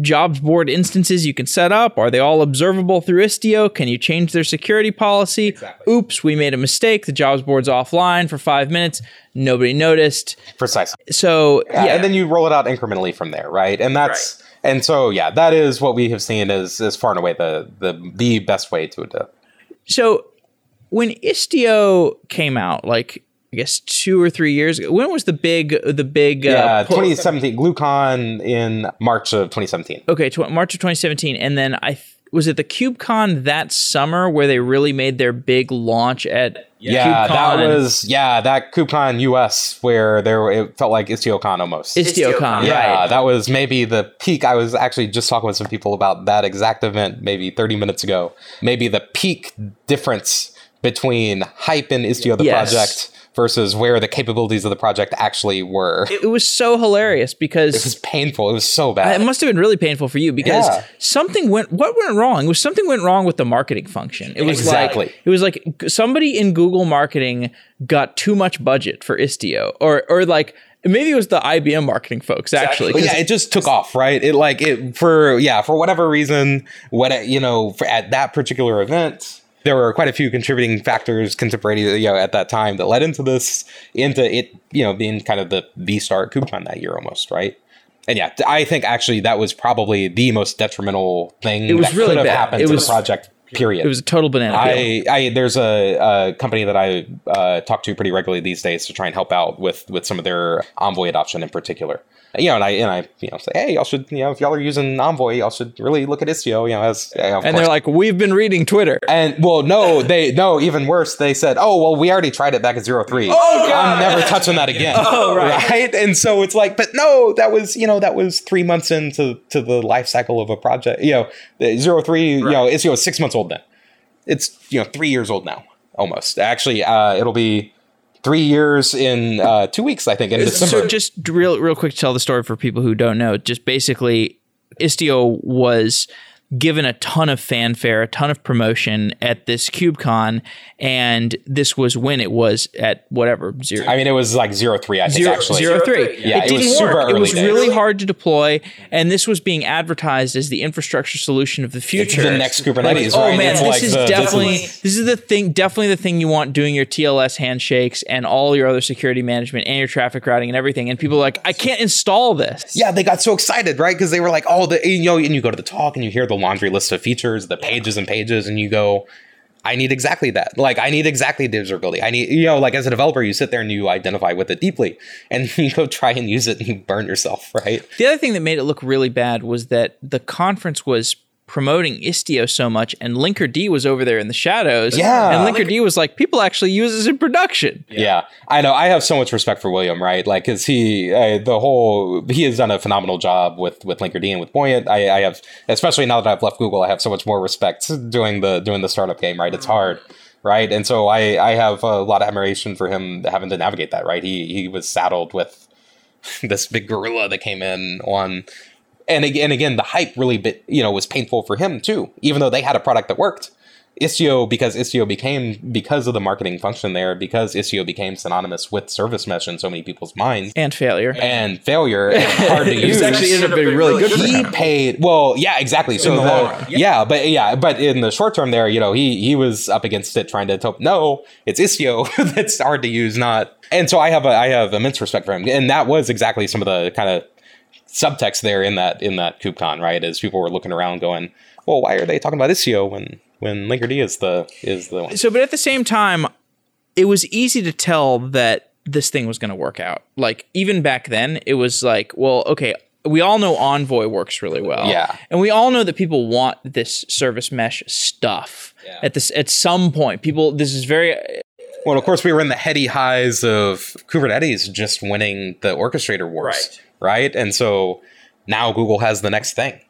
jobs board instances you can set up. Are they all observable through Istio? Can you change their security policy? Exactly. Oops, we made a mistake. The jobs board's offline for five minutes. Nobody noticed. Precisely. So Yeah, yeah, and then you roll it out incrementally from there, right? And that's and so yeah, that is what we have seen as as far and away the the the best way to adapt. so when Istio came out, like I guess two or three years ago, when was the big the big Yeah, uh, pull- 2017 GlueCon in March of 2017. okay tw- March of 2017, and then I th- was it the KubeCon that summer where they really made their big launch at Yeah, KubeCon? that was yeah that KubeCon US where there it felt like IstioCon almost. IstioCon, yeah, right? that was maybe the peak. I was actually just talking with some people about that exact event maybe 30 minutes ago. Maybe the peak difference between hype in Istio the Yes. project versus where the capabilities of the project actually were. It, was so hilarious because it was painful. It was so bad. it must have been really painful for you because Yeah. something went. What went wrong? It was something went wrong with the marketing function. It was Exactly. like it was like somebody in Google marketing got too much budget for Istio, or or like maybe it was the IBM marketing folks actually. 'cause yeah, it just took off, right? It like it for yeah, for whatever reason, what you know, for, at that particular event, there were quite a few contributing factors contemporary, you know, at that time that led into this, into it, you know, being kind of the the start KubeCon that year almost, right? And yeah, I think actually that was probably the most detrimental thing it was that really could have bad. happened It to was- the project. Period. it was a total banana peel. I, I there's a, a company that I uh, talk to pretty regularly these days to try and help out with with some of their Envoy adoption in particular. You know, and I and I you know say, hey, y'all should you know if y'all are using Envoy, y'all should really look at Istio. You know, as you know, and course. they're like, we've been reading Twitter. and well, no, they no, even worse. They said, "Oh, well, we already tried it back at zero three. Oh, God. I'm never touching that again." [LAUGHS] Oh, right. And so it's like, but no, that was you know that was three months into to the life cycle of a project. You know, the zero three. You know, Istio is six months old then. It's you know three years old now, almost. Actually, uh, it'll be three years in uh, two weeks, I think, in December. So just real real quick to tell the story for people who don't know. Just basically, Istio was given a ton of fanfare, a ton of promotion at this KubeCon, and this was when it was at whatever zero. I mean, it was like zero three. I think Zero, actually. zero three. Yeah, it, it was didn't super work. It early was days. really hard to deploy, and this was being advertised as the infrastructure solution of the future. the next Kubernetes, oh right? man, It's this like is the- definitely this is the thing, definitely the thing you want doing your TLS handshakes and all your other security management and your traffic routing and everything. And people are like, I can't install this. Yeah, they got so excited, right? Because they were like, "Oh, the you know," and you go to the talk and you hear the laundry list of features, the pages and pages, and you go, "I need exactly that. Like, I need exactly the observability. I need, you know, like as a developer, you sit there and you identify with it deeply, and [LAUGHS] you go try and use it, and you burn yourself, [LAUGHS] right? The other thing that made it look really bad was that the conference was promoting Istio so much, and Linkerd was over there in the shadows. Yeah. and Linkerd was like, people actually use this in production. Yeah. I know. I have so much respect for William, right? Like, because he, uh, the whole, he has done a phenomenal job with with Linkerd and with Buoyant. I, I have, especially now that I've left Google, I have so much more respect doing the doing the startup game, right? It's hard, right? And so I I have a lot of admiration for him having to navigate that, right? He he was saddled with [LAUGHS] this big gorilla that came in on. And again, again, the hype really, bit, you know, was painful for him too. Even though they had a product that worked, Istio because Istio became because of the marketing function there, because Istio became synonymous with service mesh in so many people's minds And failure. and failure and hard to [LAUGHS] It was use. actually ended up being really good he paid well, yeah, exactly. So the the- long run. yeah, but yeah, but in the short term, there, you know, he he was up against it, trying to tell no, it's Istio [LAUGHS] that's hard to use, not. And so I have a I have immense respect for him, and that was exactly some of the kind of subtext there in that in that KubeCon, right? As people were looking around, going, "Well, why are they talking about Istio when when Linkerd is the is the one?" So, but at the same time, it was easy to tell that this thing was going to work out. Like even back then, it was like, well, okay, we all know Envoy works really well. Yeah. and we all know that people want this service mesh stuff. Yeah. At this, at some point, people. This is very. Well, of course, we were in the heady highs of Kubernetes just winning the orchestrator wars, right? And so now Google has the next thing.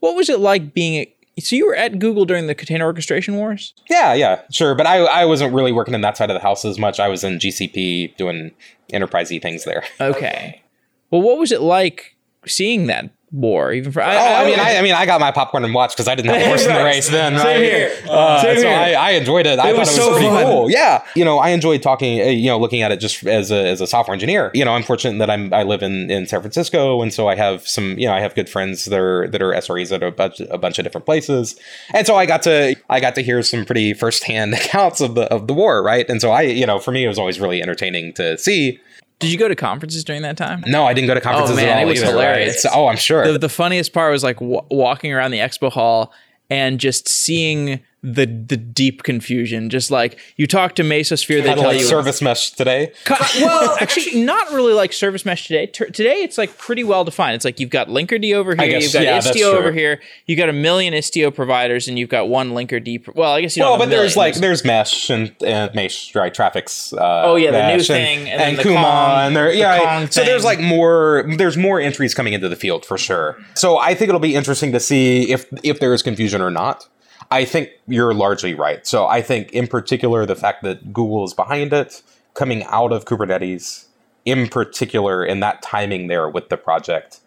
What was it like being? So you were at Google during the container orchestration wars. Yeah, yeah, sure. But I, I wasn't really working in that side of the house as much. I was in GCP doing enterprisey things there. Okay. Well, what was it like seeing that war? Even for I, Oh, I mean, I, I mean, I got my popcorn and watched because I didn't have a horse in the [LAUGHS] race then. Same right? here. Uh, Same so here. I, I enjoyed it. I It thought was it was so pretty fun. cool. Yeah, you know, I enjoyed talking. uh, You know, looking at it just as a as a software engineer. You know, I'm fortunate that I'm I live in in San Francisco, and so I have some. You know, I have good friends that are that are SREs at a bunch a bunch of different places, and so I got to I got to hear some pretty firsthand [LAUGHS] accounts of the of the war, right? And so I, you know, for me, it was always really entertaining to see. Did you go to conferences during that time? No, I didn't go to oh, conferences Oh man, at all. it was either, hilarious. So- oh, I'm sure. the, the funniest part was like w- walking around the expo hall and just seeing the the deep confusion. Just like you talk to Mesosphere, they tell like you service mesh today. Well, actually, not really like service mesh today. T- today, it's like pretty well defined. It's like you've got Linkerd over here, guess, you've got yeah, Istio over here, you got a million Istio providers, and you've got one Linkerd. Pro- well, I guess you don't. Well, but there's like there's mesh and, and mesh right traffics. Uh, Oh, yeah, the new thing, and and, then the Kuma Kong- and there the yeah. Kong so there's like more there's more entries coming into the field for sure. So I think it'll be interesting to see if if there is confusion or not. I think you're largely right. So I think in particular the fact that Google is behind it, coming out of Kubernetes, in particular in that timing there with the project,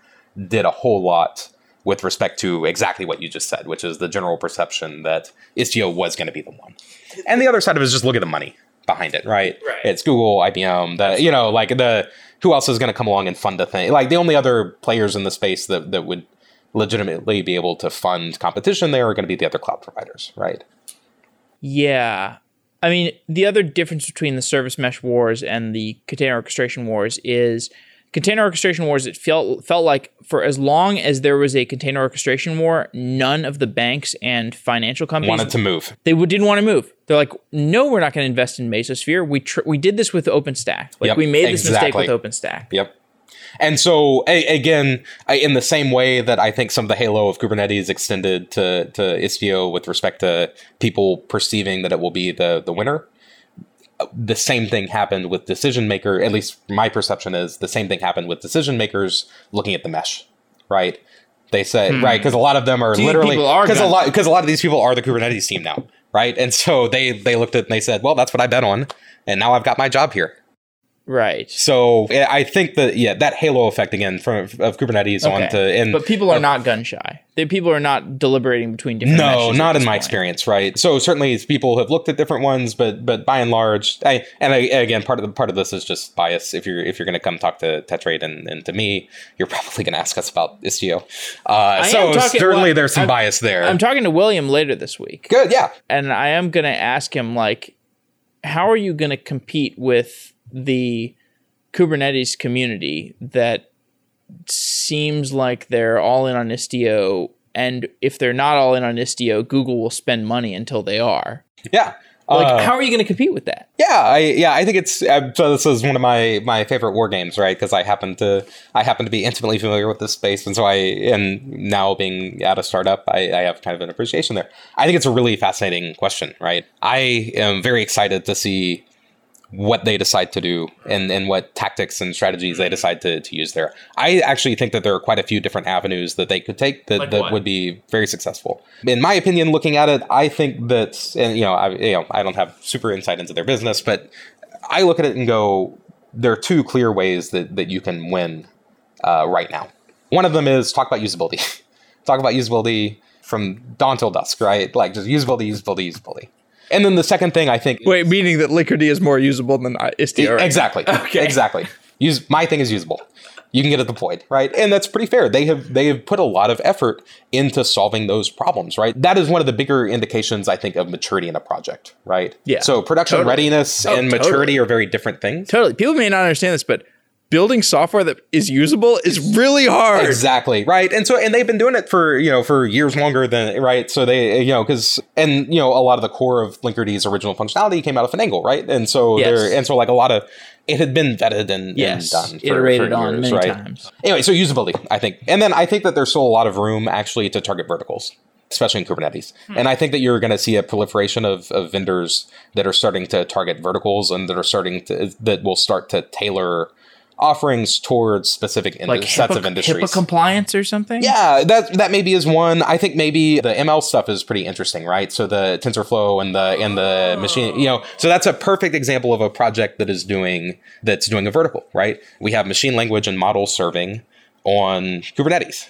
did a whole lot with respect to exactly what you just said, which is the general perception that Istio was going to be the one. And the other side of it is just look at the money behind it, right? Right. It's Google, IBM, the you know, like the who else is going to come along and fund a thing? Like the only other players in the space that that would legitimately be able to fund competition there are going to be the other cloud providers, right? Yeah. I mean, the other difference between the service mesh wars and the container orchestration wars is container orchestration wars it felt felt like for as long as there was a container orchestration war, none of the banks and financial companies Wanted to move. they didn't want to move. They're like, no, we're not going to invest in Mesosphere. We tr- we did this with OpenStack. Like Yep, we made this mistake with OpenStack. Yep. And so a- again, I- in the same way that I think some of the halo of Kubernetes extended to to Istio with respect to people perceiving that it will be the the winner, the same thing happened with decision maker. At least my perception is the same thing happened with decision makers looking at the mesh, right? They said right because a lot of them are literally because a lot because a lot of these people are the Kubernetes team now, right? And so they they looked at and they said, well, that's what I bet on, and now I've got my job here. Right. So I think that yeah, that halo effect again from of Kubernetes Okay. onto and But people are not gun shy. They, people are not deliberating between different. no, not in my point. experience, right? So certainly people have looked at different ones, but but by and large, I, and I, again, part of the part of this is just bias. If you're if you're going to come talk to Tetrate and, and to me, you're probably going to ask us about Istio. Uh, so talking- certainly well, there's some I'm- bias there. I'm talking to William later this week, Good, yeah. and I am going to ask him like, how are you going to compete with the Kubernetes community that seems like they're all in on Istio, and if they're not all in on Istio, Google will spend money until they are. Yeah. Like, Uh, how are you going to compete with that? Yeah, I yeah, I think it's uh, so. This is one of my my favorite war games, right? Because I happen to I happen to be intimately familiar with this space, and so I and now being at a startup, I, I have kind of an appreciation there. I think it's a really fascinating question, right? I am very excited to see what they decide to do and, and what tactics and strategies they decide to, to use there. I actually think that there are quite a few different avenues that they could take that, Like that would be very successful. In my opinion, looking at it, I think that and you know, I you know, I don't have super insight into their business, but I look at it and go, there are two clear ways that, that you can win uh, right now. One of them is talk about usability. [LAUGHS] talk about usability from dawn till dusk, right? Like just usability, usability, usability. And then the second thing I think Wait, meaning that Linkerd is more usable than uh, Istio? right? Exactly. [LAUGHS] Okay. Exactly. Use my thing is usable. You can get it deployed, right? And that's pretty fair. They have they have put a lot of effort into solving those problems, right? That is one of the bigger indications I think of maturity in a project, right? Yeah, So production totally. readiness Oh, and totally. maturity are very different things. Totally. People may not understand this, but building software that is usable is really hard. Exactly right, and so and they've been doing it for you know for years longer than right. So they you know because and you know a lot of the core of Linkerd's original functionality came out of Finagle, right? And so Yes. there and so like a lot of it had been vetted and, Yes, and done, for, iterated for on years, many right? times. Anyway, so usability, I think, and then I think that there's still a lot of room actually to target verticals. Especially in Kubernetes. Hmm. And I think that you're going to see a proliferation of, of vendors that are starting to target verticals and that are starting to, that will start to tailor offerings towards specific ind- Like sets HIPAA, of industries. HIPAA compliance or something? Yeah, that that maybe is one. I think maybe the ML stuff is pretty interesting, right? So the TensorFlow and the and the machine, you know, so that's a perfect example of a project that is doing that's doing a vertical, right? We have machine language and model serving on Kubernetes.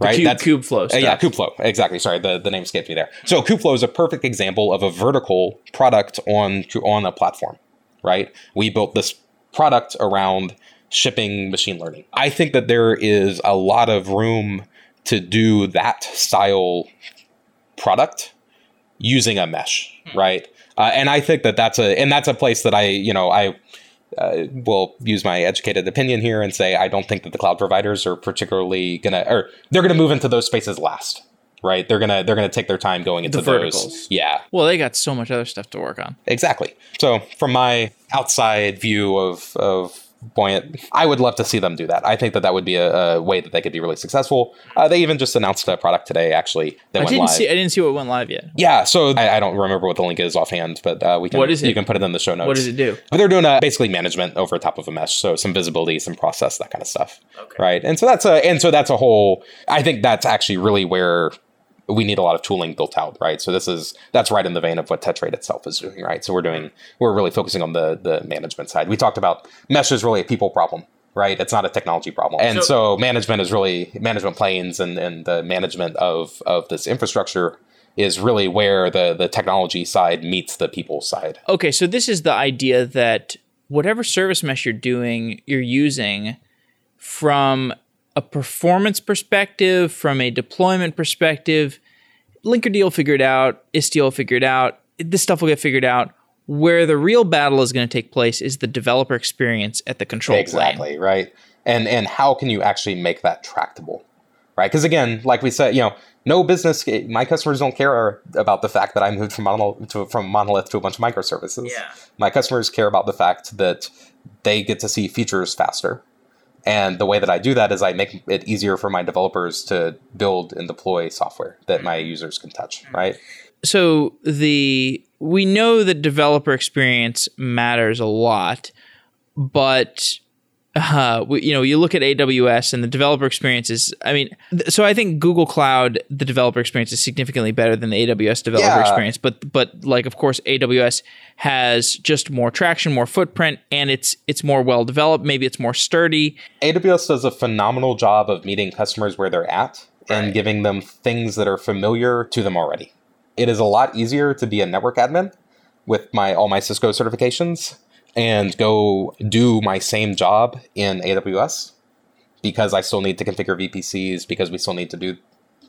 Right, Cube, Kubeflow uh, stuff. yeah, Kubeflow. Exactly. Sorry, the, the name escaped me there. So Kubeflow is a perfect example of a vertical product on on a platform. Right. We built this product around shipping machine learning. I think that there is a lot of room to do that style product using a mesh, right? Uh, and I think that that's a and that's a place that I you know I uh, will use my educated opinion here and say I don't think that the cloud providers are particularly gonna or they're gonna move into those spaces last. right? They're gonna they're gonna take their time going into The those. verticals. Yeah, Well, they got so much other stuff to work on. exactly. So from my outside view of of Buoyant, I would love to see them do that. I think that that would be a, a way that they could be really successful. Uh, they even just announced a product today, actually, that I went didn't live. see. I didn't see what went live yet. Yeah, so I, I don't remember what the link is offhand, but uh, we can. What is it? You can put it in the show notes. What does it do? But they're doing uh, basically management over top of a mesh, so some visibility, some process, that kind of stuff. Okay. Right, and so that's a and so that's a whole. I think that's actually really where we need a lot of tooling built out. Right, so this is that's right in the vein of what Tetrate itself is doing. Right, so we're doing we're really focusing on the the management side. We talked about mesh is really a people problem. Right, it's not a technology problem, and So- so, management is really management planes and, and the management of of this infrastructure is really where the the technology side meets the people side. Okay, so this is the idea that whatever service mesh you're doing, you're using from a performance perspective, from a deployment perspective, Linkerd will figure it out, Istio will figure it out, this stuff will get figured out. Where the real battle is going to take place is the developer experience at the control plane. exactly right and and how can you actually make that tractable right because again like we said you know no business eh, my customers don't care about the fact that i moved from monolith to, from monolith to a bunch of microservices Yeah. my customers care about the fact that they get to see features faster and the way that i do that is i make it easier for my developers to build and deploy software that my mm-hmm. users can touch right? So the we know that developer experience matters a lot, but uh, we, you know, you look at AWS and the developer experience is. I mean, th- so I think Google Cloud, the developer experience is significantly better than the AWS developer Yeah. experience. But but like, of course, AWS has just more traction, more footprint, and it's it's more well developed. Maybe it's more sturdy. AWS does a phenomenal job of meeting customers where they're at and giving them things that are familiar to them already. It is a lot easier to be a network admin with my all my Cisco certifications and go do my same job in AWS because I still need to configure VPCs because we still need to do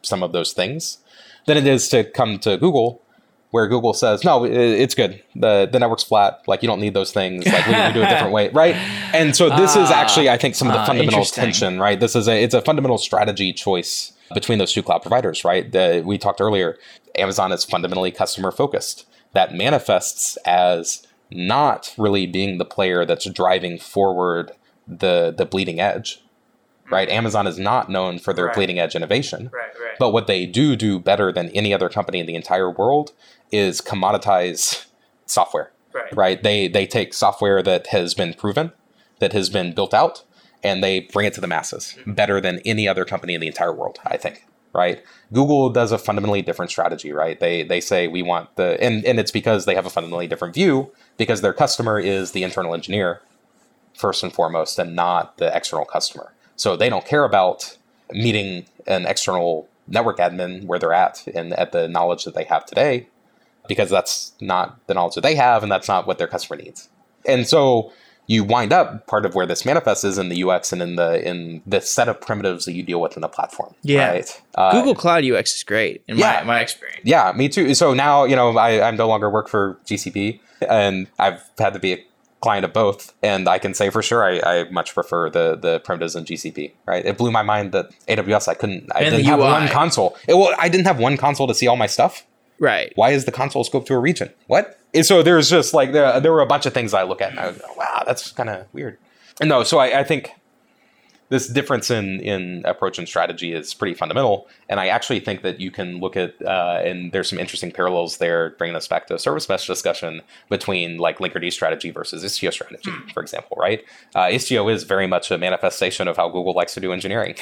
some of those things than it is to come to Google where Google says, no, it's good. The the network's flat. Like you don't need those things. Like we can do it a different way. [LAUGHS] Right. And so this is Ah, actually, I think, some of the ah, fundamental tension, right? This is a it's a fundamental strategy choice between those two cloud providers, right? The, we talked earlier, Amazon is fundamentally customer focused. That manifests as not really being the player that's driving forward the the bleeding edge. Mm-hmm. Right? Amazon is not known for their Right. bleeding edge innovation. Right. Right. But what they do do better than any other company in the entire world is commoditize software. Right. Right? They they take software that has been proven, that has been built out, and they bring it to the masses mm-hmm. better than any other company in the entire world, I think. Right? Google does a fundamentally different strategy, right? They they say we want the and, and it's because they have a fundamentally different view because their customer is the internal engineer first and foremost and not the external customer. So they don't care about meeting an external network admin where they're at and at the knowledge that they have today because that's not the knowledge that they have and that's not what their customer needs. And so you wind up part of where this manifests is in the UX and in the in the set of primitives that you deal with in the platform. Yeah. Right. Uh, Google Cloud UX is great in yeah. my, my experience. yeah, me too. So now, you know, I, I no longer work for GCP and I've had to be a client of both. And I can say for sure I, I much prefer the the primitives in GCP, right? It blew my mind that AWS I couldn't I And didn't have one console. It, well, I didn't have one console to see all my stuff. Right. Why is the console scope to a region? What? And so there's just like there, there were a bunch of things I look at and I go, wow, that's kind of weird. And no, so I, I think this difference in in approach and strategy is pretty fundamental. And I actually think that you can look at uh, and there's some interesting parallels there, bringing us back to a service mesh discussion between like Linkerd strategy versus Istio strategy, for example, right? Uh, Istio is very much a manifestation of how Google likes to do engineering.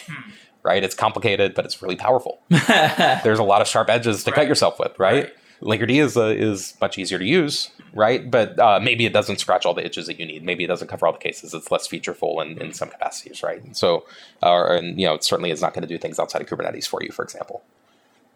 Right, it's complicated, but it's really powerful. [LAUGHS] There's a lot of sharp edges to cut yourself with, right? Right. Linkerd is uh, is much easier to use, right? But uh, maybe it doesn't scratch all the itches that you need. Maybe it doesn't cover all the cases. It's less featureful in, in some capacities, right? And so, uh, and you know, it certainly is not going to do things outside of Kubernetes for you, for example,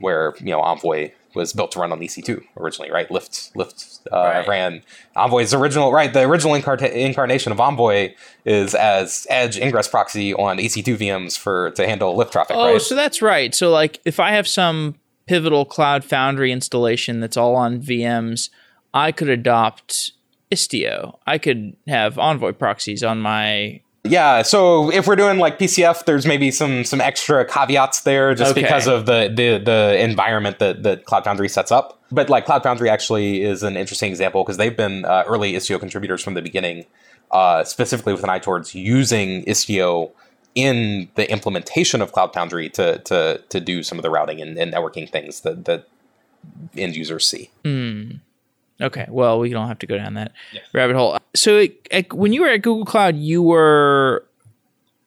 where you know Envoy was built to run on EC2 originally, right? Lyft Lyft uh, Right. ran Envoy's original, right? The original incarta- incarnation of Envoy is as Edge ingress proxy on EC2 VMs for to handle Lyft traffic, Oh, right? so that's right. So like if I have some pivotal cloud foundry installation that's all on VMs, I could adopt Istio. I could have Envoy proxies on my Yeah, so if we're doing like PCF, there's maybe some some extra caveats there just Okay. because of the the the environment that that Cloud Foundry sets up. But like Cloud Foundry actually is an interesting example because they've been uh, early Istio contributors from the beginning, uh, specifically with an eye towards using Istio in the implementation of Cloud Foundry to to to do some of the routing and, and networking things that that end users see. Okay, well, we don't have to go down that rabbit hole. So, like, when you were at Google Cloud, you were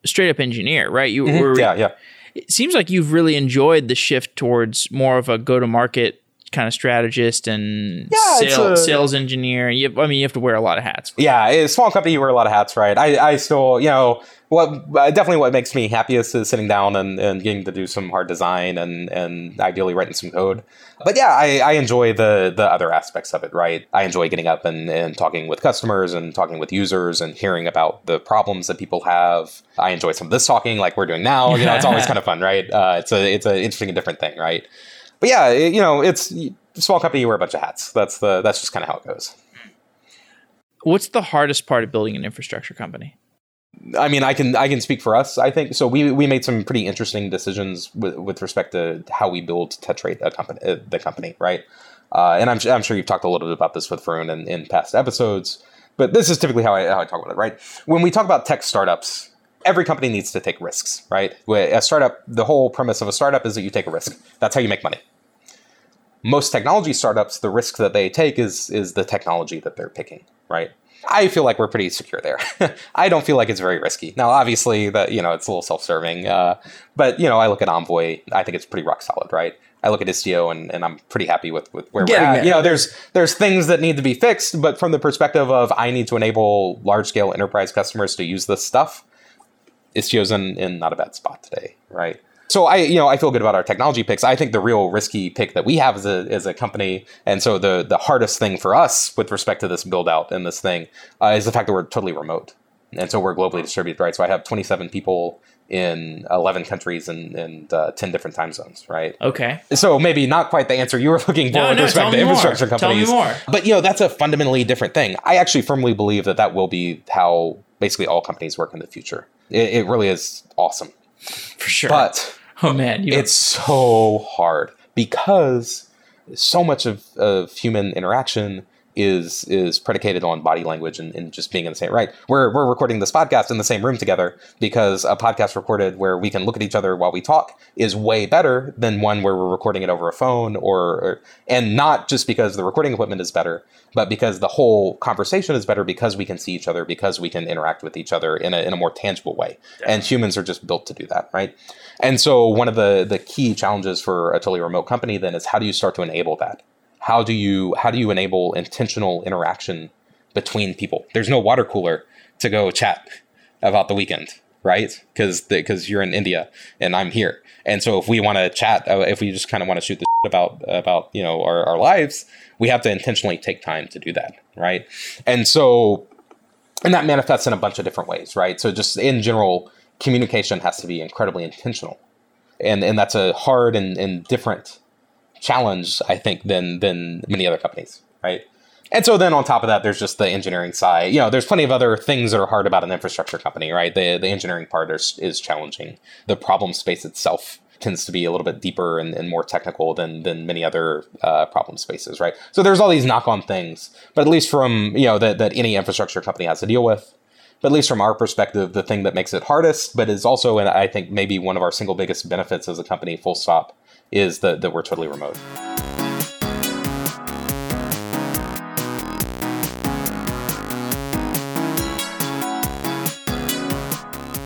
straight up engineer, right? You were. Mm-hmm. Yeah, yeah. It seems like you've really enjoyed the shift towards more of a go to market kind of strategist and Yeah, it's sale- a- sales engineer. You, I mean, you have to wear a lot of hats. Yeah, a small company, you wear a lot of hats, right? I, I still, you know, what uh, definitely what makes me happiest is sitting down and, and getting to do some hard design and, and ideally writing some code. But yeah, I, I enjoy the the other aspects of it, right? I enjoy getting up and, and talking with customers and talking with users and hearing about the problems that people have. I enjoy some of this talking like we're doing now. You know, it's always [LAUGHS] kind of fun, right? Uh, it's a it's an interesting and different thing, right? But yeah, it- you know, it's small company, you wear a bunch of hats. That's the that's just kind of how it goes. What's the hardest part of building an infrastructure company? I mean, I can I can speak for us. I think so. We we made some pretty interesting decisions with, with respect to how we build Tetrate a company, uh, the company, right? Uh, and I'm I'm sure you've talked a little bit about this with Varun in, in past episodes, but this is typically how I how I talk about it, right? When we talk about tech startups, every company needs to take risks, right? A startup, the whole premise of a startup is that you take a risk. That's how you make money. Most technology startups, the risk that they take is is the technology that they're picking, right? I feel like we're pretty secure there. [LAUGHS] I don't feel like it's very risky. Now, obviously, that you know it's a little self-serving, uh, but you know I look at Envoy. I think it's pretty rock solid, right? I look at Istio, and, and I'm pretty happy with, with where Getting we're at. there. You know, there's there's things that need to be fixed, but from the perspective of I need to enable large-scale enterprise customers to use this stuff, Istio's in, in not a bad spot today, right? So I, you know, I feel good about our technology picks. I think the real risky pick that we have as a, as a company, and so the the hardest thing for us with respect to this build out and this thing uh, is the fact that we're totally remote, and so we're globally distributed, right? So I have 27 people in 11 countries and, and uh, 10 different time zones, right? Okay. So maybe not quite the answer you were [LAUGHS] looking for No, with no, respect to me more. infrastructure Tell me companies. more. But you know, that's a fundamentally different thing. I actually firmly believe that that will be how basically all companies work in the future. It, it really is awesome. For sure. But oh man, you it's so hard because so much of, of human interaction is is predicated on body language and, and just being in the same right. We're we're recording this podcast in the same room together because a podcast recorded where we can look at each other while we talk is way better than one where we're recording it over a phone or, or and not just because the recording equipment is better, but because the whole conversation is better because we can see each other, because we can interact with each other in a, in a more tangible way. And humans are just built to do that, right? And so one of the the key challenges for a totally remote company then is how do you start to enable that? How do you how do you enable intentional interaction between people? There's no water cooler to go chat about the weekend, right? Because because you're in India and I'm here, and so if we want to chat, uh, if we just kind of want to shoot the about about you know our, our lives, we have to intentionally take time to do that, right? And so and that manifests in a bunch of different ways, right? So just in general, communication has to be incredibly intentional, and and that's a hard and, and different challenge, I think, than than many other companies, right? And so then on top of that, there's just the engineering side. You know, there's plenty of other things that are hard about an infrastructure company, right? The the engineering part is, is challenging. The problem space itself tends to be a little bit deeper and, and more technical than than many other uh, problem spaces, right? So there's all these knock on things, but at least from you know that that any infrastructure company has to deal with. But at least from our perspective, the thing that makes it hardest, but is also, and I think maybe one of our single biggest benefits as a company, full stop, is that, that we're totally remote.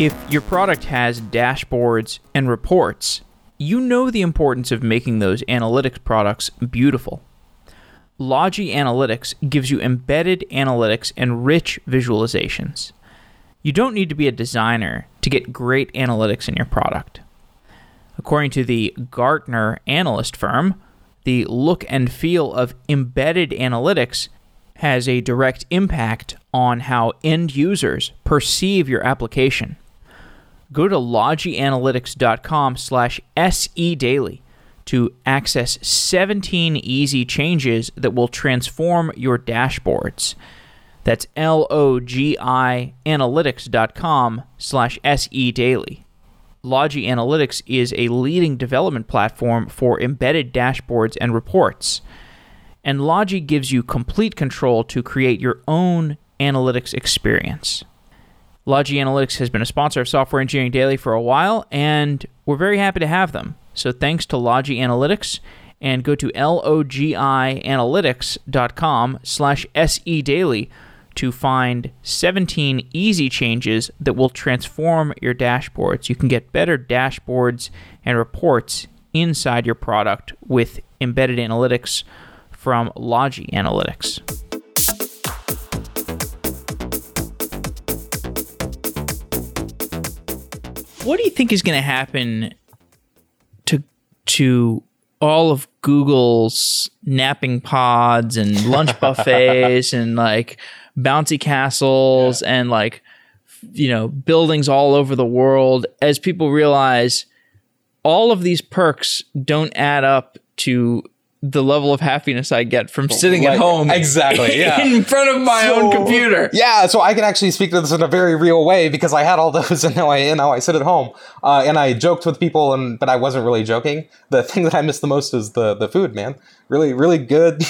If your product has dashboards and reports, you know the importance of making those analytics products beautiful. Logi Analytics gives you embedded analytics and rich visualizations. You don't need to be a designer to get great analytics in your product. According to the Gartner analyst firm, the look and feel of embedded analytics has a direct impact on how end users perceive your application. Go to logianalytics.com slash sedaily to access 17 easy changes that will transform your dashboards. That's L-O-G-I analytics.com slash SE daily. Logi Analytics is a leading development platform for embedded dashboards and reports. And Logi gives you complete control to create your own analytics experience. Logi Analytics has been a sponsor of Software Engineering Daily for a while, and we're very happy to have them. So thanks to Logi Analytics, and go to logianalytics.com slash sedaily to find 17 easy changes that will transform your dashboards. You can get better dashboards and reports inside your product with embedded analytics from Logi Analytics. What do you think is going to happen to to all of Google's napping pods and lunch [LAUGHS] buffets and like bouncy castles yeah. and like you know buildings all over the world as people realize all of these perks don't add up to the level of happiness I get from sitting like, at home exactly [LAUGHS] yeah. in front of my so, own computer. Yeah, so I can actually speak to this in a very real way because I had all [LAUGHS] those and now I and now I sit at home. Uh, and I joked with people and but I wasn't really joking. The [LAUGHS] thing that I miss the most is the the food, man. Really really good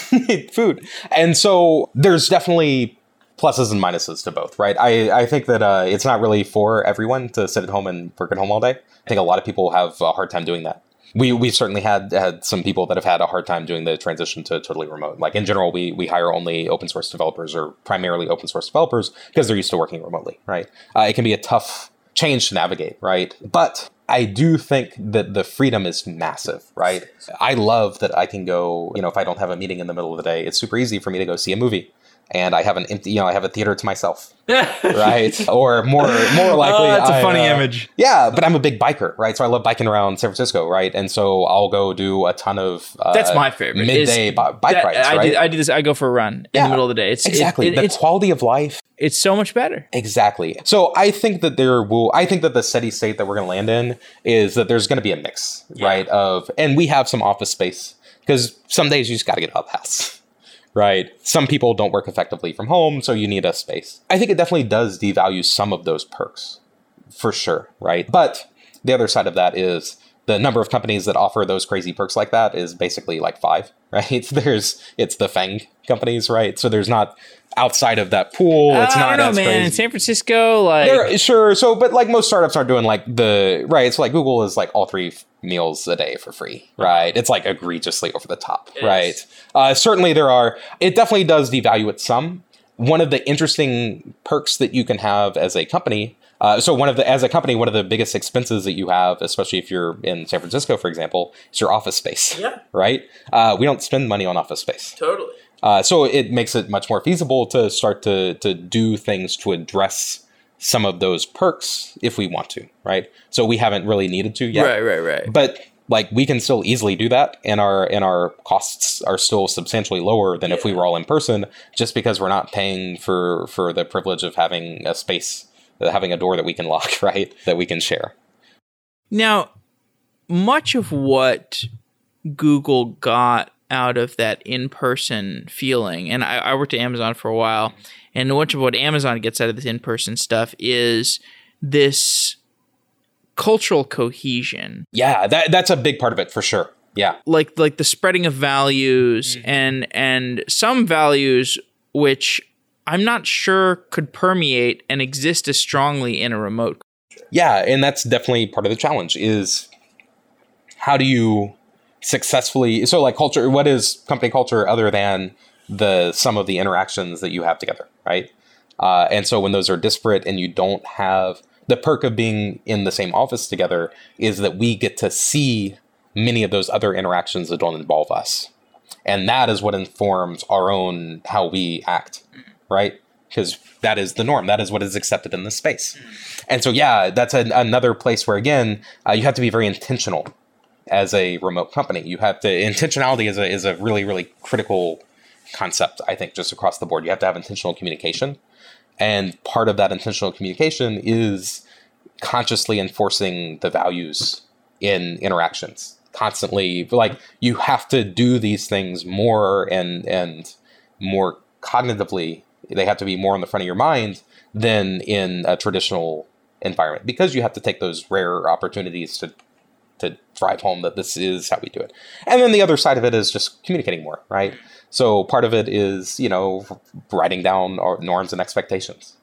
food. And so there's definitely pluses and minuses to both, right? I, I think that uh, it's not really for everyone to sit at home and work at home all day. I think a lot of people have a hard time doing that we we've certainly had had some people that have had a hard time doing the transition to totally remote. Like in general, we we hire only open source developers or primarily open source developers because they're used to working remotely, right? Uh, it can be a tough change to navigate, right? But I do think that the freedom is massive, right? I love that I can go, you know, if I don't have a meeting in the middle of the day, it's super easy for me to go see a movie and I have an empty, you know, I have a theater to myself, [LAUGHS] right? Or more, more likely, oh, that's a I, funny uh, image. Yeah, but I'm a big biker, right? So I love biking around San Francisco, right? And so I'll go do a ton of uh, that's my favorite midday bi- bike that, rides. I right? do, I do this. I go for a run yeah, in the middle of the day. It's exactly it, it, the it's, quality of life. It's so much better. Exactly. So I think that there will. I think that the steady state that we're going to land in is that there's going to be a mix, yeah. right? Of and we have some office space because some days you just got to get out of the house right? Some people don't work effectively from home, so you need a space. I think it definitely does devalue some of those perks, for sure, right? But the other side of that is the number of companies that offer those crazy perks like that is basically like five, [LAUGHS] right? There's it's the FAANG companies, right? So there's not outside of that pool. It's uh, not I don't know, man. Crazy. San Francisco, like They're, sure. So, but like most startups aren't doing like the right. So like Google is like all three meals a day for free, right? It's like egregiously over the top, right? Uh, certainly there are. It definitely does devalue it some. One of the interesting perks that you can have as a company. Uh, so one of the as a company, one of the biggest expenses that you have, especially if you're in San Francisco, for example, is your office space. Yeah. Right. Uh, we don't spend money on office space. Totally. Uh, so it makes it much more feasible to start to to do things to address some of those perks if we want to, right? So we haven't really needed to yet. Right, right, right. But like we can still easily do that and our and our costs are still substantially lower than yeah. if we were all in person just because we're not paying for for the privilege of having a space having a door that we can lock [LAUGHS] right that we can share now much of what google got out of that in-person feeling and I, I worked at amazon for a while and much of what Amazon gets out of this in person stuff is this cultural cohesion. Yeah, that that's a big part of it for sure. Yeah. Like like the spreading of values mm-hmm. and and some values which I'm not sure could permeate and exist as strongly in a remote. Yeah, and that's definitely part of the challenge is how do you successfully so like culture what is company culture other than the sum of the interactions that you have together, right? Uh, and so when those are disparate and you don't have the perk of being in the same office together is that we get to see many of those other interactions that don't involve us. And that is what informs our own how we act, right? Because that is the norm. That is what is accepted in this space. And so, yeah, that's a, another place where, again, uh, you have to be very intentional as a remote company. You have to, intentionality is a, is a really, really critical concept, I think, just across the board. You have to have intentional communication. And part of that intentional communication is consciously enforcing the values in interactions. Constantly, like you have to do these things more and and more cognitively they have to be more on the front of your mind than in a traditional environment because you have to take those rare opportunities to to drive home that this is how we do it. And then the other side of it is just communicating more, right? So part of it is, you know, writing down our norms and expectations,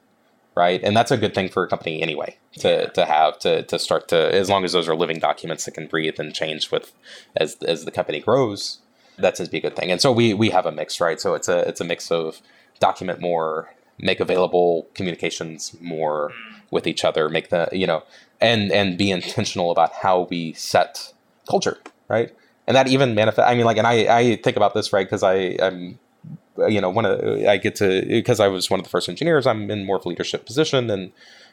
right? And that's a good thing for a company anyway to, to have to, to start to, as long as those are living documents that can breathe and change with as, as the company grows, that tends to be a good thing. And so we, we have a mix, right? So it's a, it's a mix of document more, make available communications more mm. with each other, make the, you know, and and be intentional about how we set culture, right? And that even manifest. I mean, like, and I I think about this right because I I'm you know one of I get to because I was one of the first engineers. I'm in more of a leadership position and.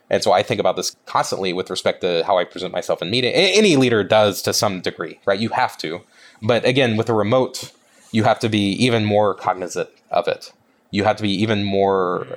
And so I think about this constantly with respect to how I present myself in meeting. Any leader does to some degree, right? You have to. But again, with a remote, you have to be even more cognizant of it. You have to be even more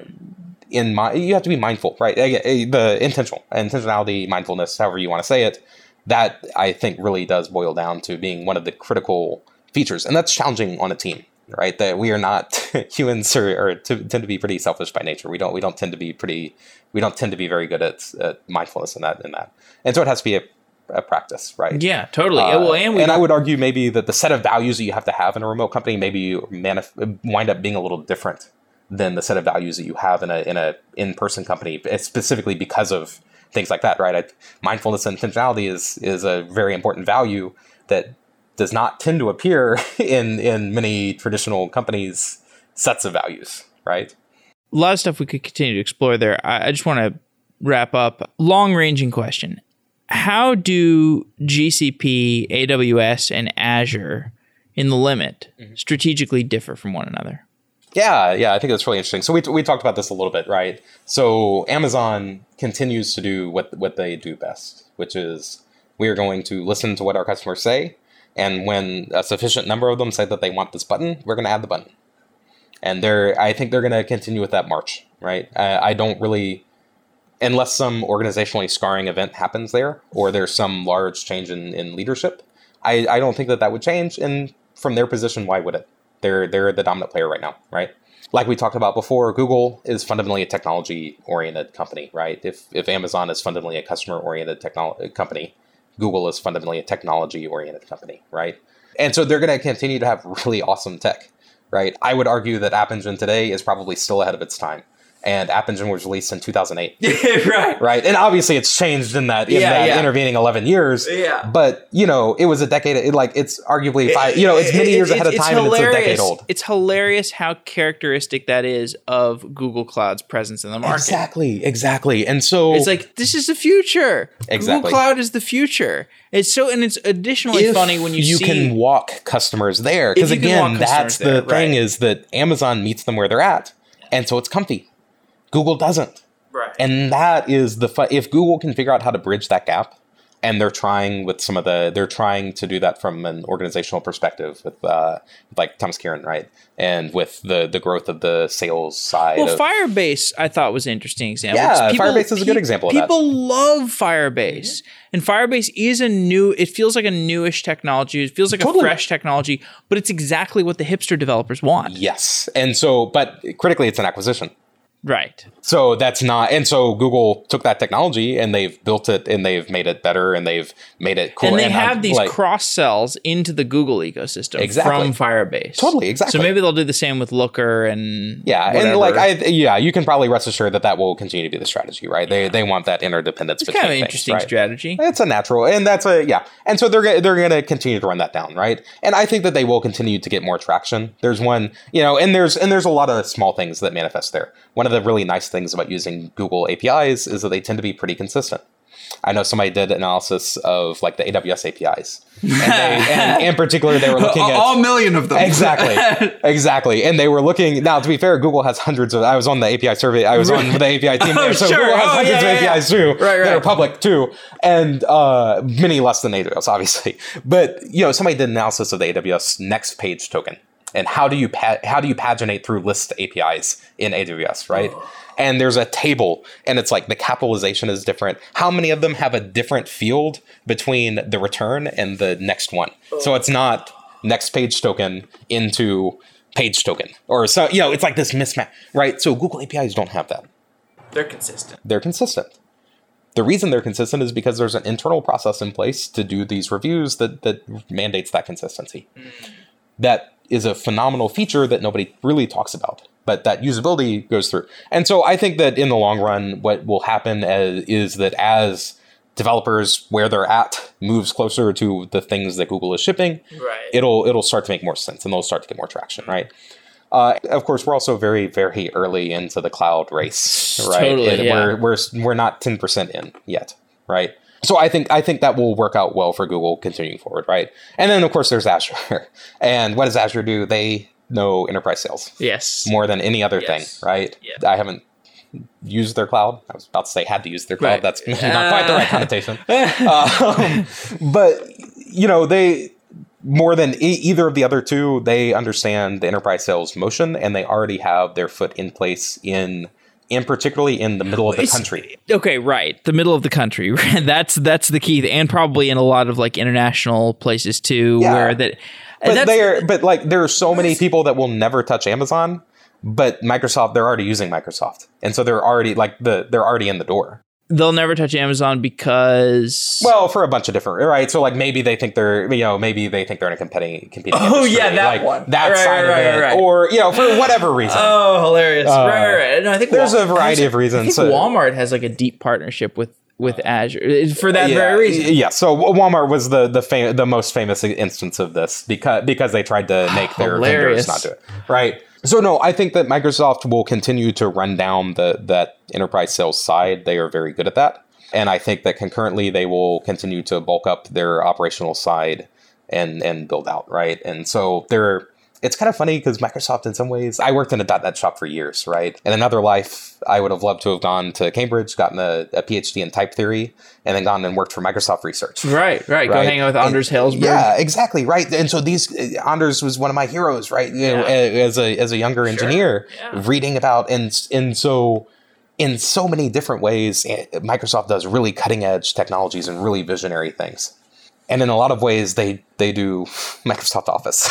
in mind you have to be mindful right? The intentional intentionality mindfulness however you want to say it that i think really does boil down to being one of the critical features and that's challenging on a team right? That we are not [LAUGHS] humans are, are to, tend to be pretty selfish by nature. We don't we don't tend to be pretty we don't tend to be very good at, at mindfulness in that in that. And so it has to be a, a practice right? Yeah totally. Uh, well and, and i would argue maybe that the set of values that you have to have in a remote company maybe manif- wind up being a little different than the set of values that you have in a in a in person company, specifically because of things like that, right? I, mindfulness and intentionality is is a very important value that does not tend to appear [LAUGHS] in in many traditional companies' sets of values, right? A lot of stuff we could continue to explore there. I, I just want to wrap up. Long ranging question: How do GCP, AWS, and Azure in the limit mm-hmm. strategically differ from one another? Yeah, yeah, I think that's really interesting. So we, we talked about this a little bit, right? So Amazon continues to do what what they do best, which is we are going to listen to what our customers say, and when a sufficient number of them say that they want this button, we're going to add the button. And they're, I think they're going to continue with that march, right? I, I don't really, unless some organizationally scarring event happens there, or there's some large change in, in leadership, I, I don't think that that would change. And from their position, why would it? They're they're the dominant player right now, right? Like we talked about before, Google is fundamentally a technology oriented company, right? If if Amazon is fundamentally a customer oriented technology company, Google is fundamentally a technology oriented company, right? And so they're going to continue to have really awesome tech, right? I would argue that App Engine today is probably still ahead of its time and App Engine was released in 2008. [LAUGHS] right. Right. And obviously it's changed in that, in yeah, that yeah. intervening 11 years. Yeah. But, you know, it was a decade, it, like it's arguably five, you know, it's many years ahead of time and it's a decade old. It's hilarious how characteristic that is of Google Cloud's presence in the market. Exactly. Exactly. And so it's like, this is the future. Exactly. Google Cloud is the future. It's so, and it's additionally if funny when you, you see, can walk customers there. Because again, that's the there, thing right. is that Amazon meets them where they're at. And so it's comfy Google doesn't. Right. And that is the fu- if Google can figure out how to bridge that gap, and they're trying with some of the they're trying to do that from an organizational perspective with uh, like Thomas Kurian, right? And with the the growth of the sales side. Well, of, Firebase I thought was an interesting example. Yeah, people, Firebase is a good example. People love Firebase, mm-hmm. and Firebase is a new. It feels like a newish technology. It feels like totally. a fresh technology, but it's exactly what the hipster developers want. Yes, and so but critically, it's an acquisition. Right. So that's not, and so Google took that technology and they've built it and they've made it better and they've made it cool. And they and have I'm, these like, cross sells into the Google ecosystem exactly. from Firebase. Totally, exactly. So maybe they'll do the same with Looker and yeah, whatever. and like I yeah, you can probably rest assured that that will continue to be the strategy, right? They they want that interdependence. It's kind of an interesting right? strategy. It's a natural, and that's a yeah, and so they're they're going to continue to run that down, right? And I think that they will continue to get more traction. There's one, you know, and there's and there's a lot of small things that manifest there. One of the really nice things about using Google APIs is that they tend to be pretty consistent. I know somebody did analysis of like the AWS APIs, and, they, [LAUGHS] and in particular, they were looking at all million of them. Exactly, [LAUGHS] exactly. And they were looking. Now, to be fair, Google has hundreds of. I was on the API survey. I was on the API team [LAUGHS] there, oh, so sure. Google has oh, hundreds yeah, of yeah, APIs yeah. too right, right. that are public too, and uh, many less than AWS, obviously. But you know, somebody did analysis of the AWS next page token and how do you pa- how do you paginate through list APIs in AWS, right? Oh. And there's a table, and it's like the capitalization is different. How many of them have a different field between the return and the next one? Oh. So it's not next page token into page token or so you know it's like this mismatch right so google apis don't have that They're consistent. they're consistent the reason they're consistent is because there's an internal process in place to do these reviews that that mandates that consistency hmm. that is a phenomenal feature that nobody really talks about but that usability goes through and so i think that in the long run what will happen as, is that as developers where they're at moves closer to the things that google is shipping Right. it'll it'll start to make more sense and they'll start to get more traction right uh, of course, we're also very, very early into the cloud race, right? Totally, yeah. We're we're we're not ten percent in yet, right? So I think I think that will work out well for Google continuing forward, right? And then of course there's Azure, [LAUGHS] and what does Azure do? They know enterprise sales yes. more than any other Yes. thing, right? Yeah. I haven't used their cloud. I was about to say had to use their cloud. Right. That's [LAUGHS] not quite the right [LAUGHS] connotation. um, but you know, they more than e- either of the other two, they understand the enterprise sales motion, and they already have their foot in place in, and particularly in the middle of the country. Okay, right. The middle of the country. [LAUGHS] that's that's the key, and probably in a lot of like international places too, Yeah. where that. But are, but like there are so many people that will never touch Amazon, but Microsoft they're already using Microsoft, and so they're already like the they're already in the door. They'll never touch Amazon because. Well, for a bunch of different right. So like maybe they think they're you know maybe they think they're in a competing competing. Oh, industry, yeah, that like, one. That Right, side right, of it, right, or you know for whatever [LAUGHS] reason. oh, hilarious! Uh, right, right. No, I think there's Wal- a variety of reasons. So- Walmart has like a deep partnership with with Azure uh, for that yeah, very reason. Yeah, so Walmart was the the fam- the most famous instance of this because because they tried to make their Hilarious. vendors not do it. Right. So no, I think that Microsoft will continue to run down the that enterprise sales side. They are very good at that. And I think that concurrently they will continue to bulk up their operational side and and build out, right? And so they're it's kind of funny because Microsoft, in some ways, I worked in a .NET shop for years, right? In another life, I would have loved to have gone to Cambridge, gotten a, a PhD in type theory, and then gone and worked for Microsoft Research. Right, right. Go Right. hang out with And- Anders Hejlsberg. Yeah, exactly, right. And so these uh, Anders was one of my heroes, right? You Yeah. a- as a as a younger engineer, Yeah. reading about and and so in so many different ways, eh, Microsoft does really cutting edge technologies and really visionary things. And in a lot of ways, they they do [LAUGHS] Microsoft Office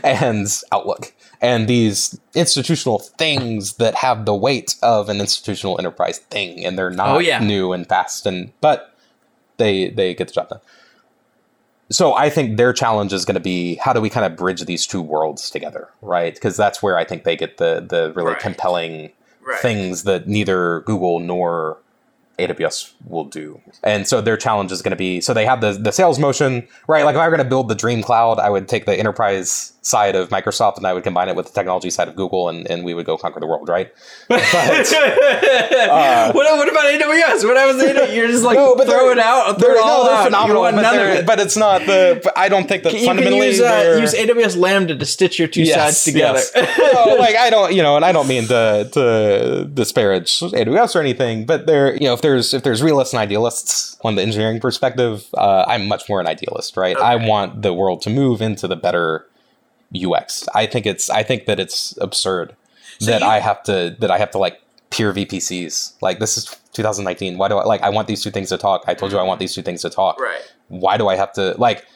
[LAUGHS] and Outlook and these institutional things that have the weight of an institutional enterprise thing, and they're not Oh, yeah. new and fast, and but they they get the job done. So I think their challenge is going to be how do we kind of bridge these two worlds together, right? Because that's where I think they get the the really Right. compelling Right. things that neither Google nor AWS will do. And so their challenge is going to be so they have the the sales motion, right? Like if I were going to build the dream cloud, I would take the enterprise side of Microsoft and I would combine it with the technology side of Google and, and we would go conquer the world, right? [LAUGHS] But uh, what, what about AWS? What happens to AWS? You're just like No, but throw it out. they're, Throw it all no, out. phenomenal, You but, they're- but it's not the. I don't think that you can fundamentally use, uh, use AWS Lambda to stitch your two sides together. yes. no, like I don't, you know, and I don't mean to to disparage AWS or anything, but there, you know, if there's if there's realists and idealists on the engineering perspective, uh, I'm much more an idealist, right? I want the world to move into the better UX. I think it's I think that it's absurd that you- I have to that I have to like peer VPCs. Like this is 2019. Why do I like I want these two things to talk? I told you I want these two things to talk. right. Why do I have to like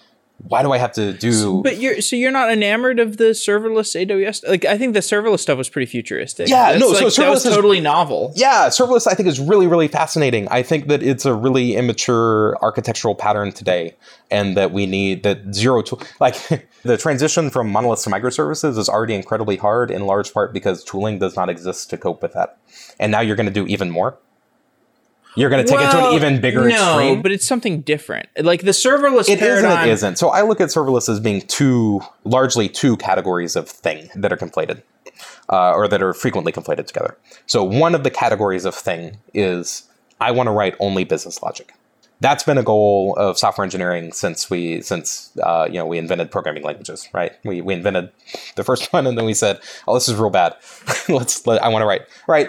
why do I have to do But you're so you're not enamored of the serverless AWS. Like I think the serverless stuff was pretty futuristic. Yeah, That's no, like, so that was serverless is- totally novel. Yeah, serverless I think is really, really fascinating. I think that it's a really immature architectural pattern today, and that we need that zero tool. Like [LAUGHS] the transition from monoliths to microservices is already incredibly hard, in large part because tooling does not exist to cope with that. And now you're going to do even more. You're going to take it to an even bigger no, extreme. but it's something different. Like the serverless It paradigm. it isn't. So I look at serverless as being two, largely two categories of thing that are conflated, uh, or that are frequently conflated together. So one of the categories of thing is I want to write only business logic. That's been a goal of software engineering since we since uh, you know we invented programming languages, right? We, we invented the first [LAUGHS] one, and then we said, "Oh, this is real bad. [LAUGHS] Let's let, I want to write right."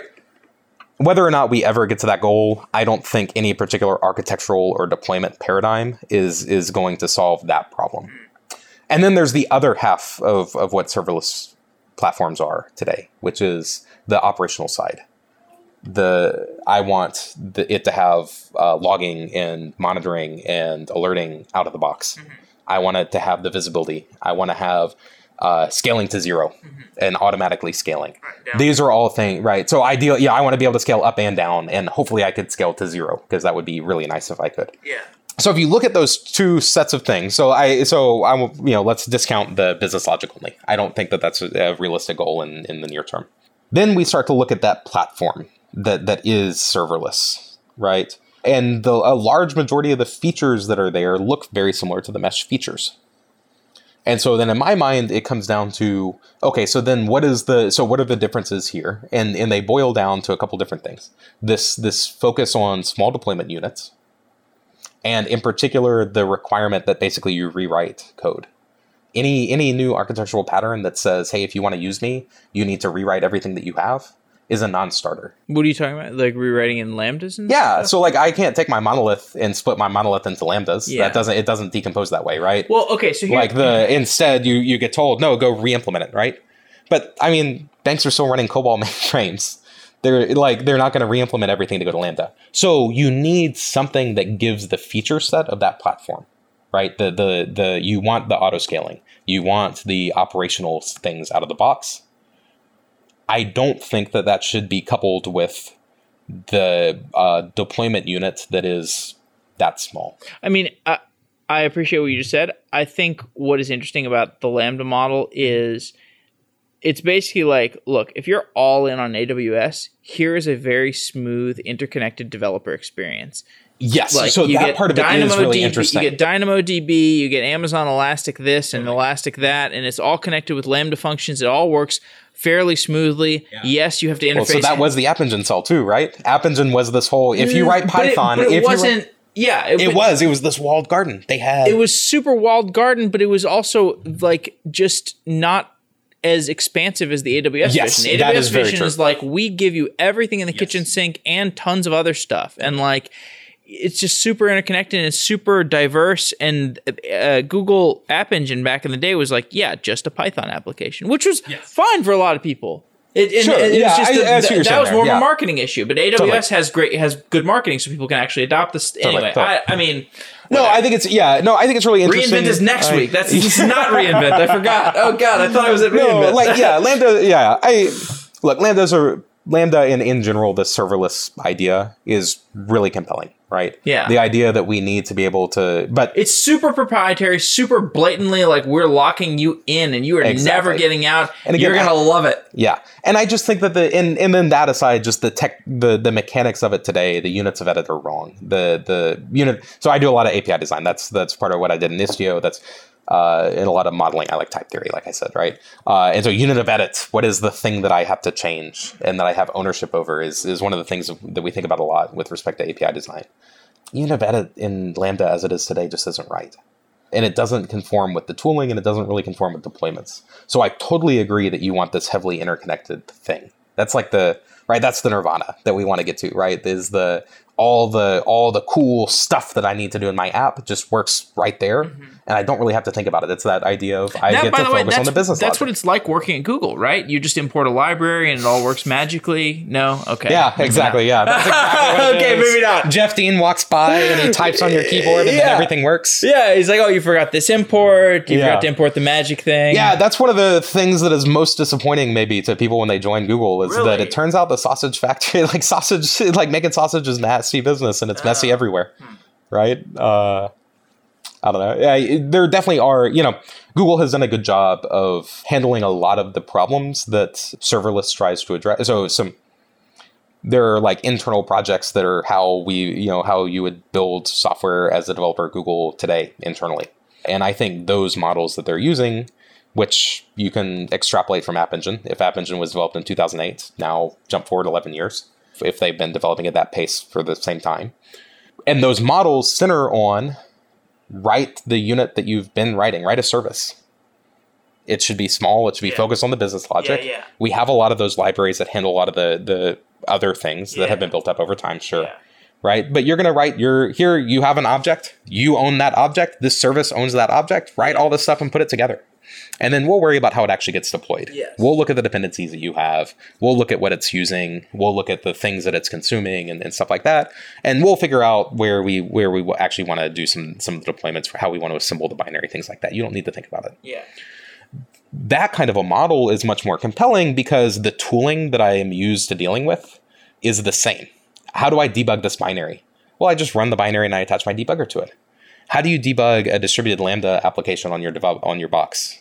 Whether or not we ever get to that goal, I don't think any particular architectural or deployment paradigm is is going to solve that problem. And then there's the other half of, of what serverless platforms are today, which is the operational side. The I want the, it to have uh, logging and monitoring and alerting out of the box. I want it to have the visibility. I want to have uh, scaling to 0 Mm-hmm. and automatically scaling. These are all things, right? So ideal, yeah, I want to be able to scale up and down, and hopefully I could scale to zero because that would be really nice if I could. Yeah. So if you look at those two sets of things, so I so I you know let's discount the business logic only. I don't think that that's a realistic goal in in the near term. Then we start to look at that platform that that is serverless, right? And the, a large majority of the features that are there look very similar to the mesh features. And so then in my mind, it comes down to okay, so then what is the so what are the differences here? And and they boil down to a couple different things. This this focus on small deployment units, and in particular the requirement that basically you rewrite code. Any any new architectural pattern that says, hey, if you want to use me, you need to rewrite everything that you have is a non-starter. What are you talking about? Like rewriting in lambdas and Yeah, stuff? so like I can't take my monolith and split my monolith into lambdas. Yeah. That doesn't it doesn't decompose that way, right? Well, okay, so here, like the instead you you get told no go re-implement it right but i mean banks are still running cobol [LAUGHS] mainframes they're like they're not going to re-implement everything to go to lambda so you need something that gives the feature set of that platform right the the the you want the auto scaling you want the operational things out of the box i don't think that that should be coupled with the uh, deployment unit that is that small I mean, I, I appreciate what you just said. I think what is interesting about the Lambda model is it's basically like, look, if you're all in on AWS, here is a very smooth, interconnected developer experience. Yes Like so you that get part of it is really DB, interesting You get Dynamo DB, you get Amazon Elastic this and Elastic that, and it's all connected with Lambda functions. It all works fairly smoothly. Yes, you have to interface. Well, so that was the App Engine sell too, right? App Engine was this whole. If you write Mm, But it- Python, but it, if wasn't. write- yeah, it but- was. It was this walled garden. They had. it was super walled garden, but it was also like just not as expansive as the AWS Yes, vision. that AWS is very vision true. is like we give you everything in the kitchen sink and tons of other stuff, and like it's just super interconnected and it's super diverse. And uh, Google App Engine back in the day was like, yeah, just a Python application, which was fine for a lot of people. It, and Sure, it yeah, was just I- the- I you're that was more of a marketing issue, but AWS Totally. has great has good marketing, so people can actually adopt this. Anyway, totally. I, I mean, no, I think it's yeah. No, I think it's really interesting. Reinvent is next week. That's [LAUGHS] [LAUGHS] not reinvent. I forgot. Oh god, I thought I was at no, like yeah, [LAUGHS] Lambda. Yeah, I look. Lambdas are Lambda and in general the serverless idea is really compelling, right? Yeah. the idea that we need to be able to, but it's super proprietary, super blatantly like we're locking you in, and you are Exactly. never getting out. And again, you're gonna I- love it. Yeah, and I just think that the and and then that aside, just the tech, the the mechanics of it today, the units of edit are wrong. The the unit. So I do a lot of API design. That's that's part of what I did in Istio. That's uh, in a lot of modeling. I like type theory, like I said, right? Uh, and so unit of edit. What is the thing that I have to change and that I have ownership over? Is is one of the things that we think about a lot with respect to API design. Unit of edit in Lambda as it is today just isn't right and it doesn't conform with the tooling and it doesn't really conform with deployments. So I totally agree that you want this heavily interconnected thing. That's like the right that's the nirvana that we want to get to, right? Is the all the all the cool stuff that I need to do in my app just works right there mm-hmm. and I don't really have to think about it. It's that idea of I That, get to the way, focus on the business that's what it's like working at Google, right? You just import a library and it all works magically. No, okay, yeah, exactly. Yeah, that's exactly [LAUGHS] Okay, maybe not. Jeff Dean walks by and he types on your keyboard and then Yeah. everything works. Yeah, he's like, oh, you forgot this import. You Yeah. forgot to import the magic thing. Yeah, that's one of the things that is most disappointing, maybe, to people when they join Google, is Really? that it turns out the sausage factory, [LAUGHS] like sausage, like making sausage is nasty business and it's messy Oh. everywhere, right? Uh, I don't know. Yeah, there definitely are. You know, Google has done a good job of handling a lot of the problems that serverless tries to address. So some there are like internal projects that are how we, you know, how you would build software as a developer at Google today internally. And I think those models that they're using, which you can extrapolate from App Engine, if App Engine was developed in 2008, now jump forward 11 years, if they've been developing at that pace for the same time. And those models center on write the unit that you've been writing, write a service. It should be small. It should be Yeah. focused on the business logic. Yeah, yeah. We have a lot of those libraries that handle a lot of the the other things that have been built up over time. Sure, right? But you're going to write your here. You have an object. You own that object. This service owns that object. Write all this stuff and put it together. And then we'll worry about how it actually gets deployed. Yes. We'll look at the dependencies that you have. We'll look at what it's using. We'll look at the things that it's consuming and, and stuff like that. And we'll figure out where we where we actually want to do some some deployments for how we want to assemble the binary things like that. You don't need to think about it. Yeah. that kind of a model is much more compelling because the tooling that I am used to dealing with is the same. How do I debug this binary? Well, I just run the binary and I attach my debugger to it. How do you debug a distributed Lambda application on your dev- on your box?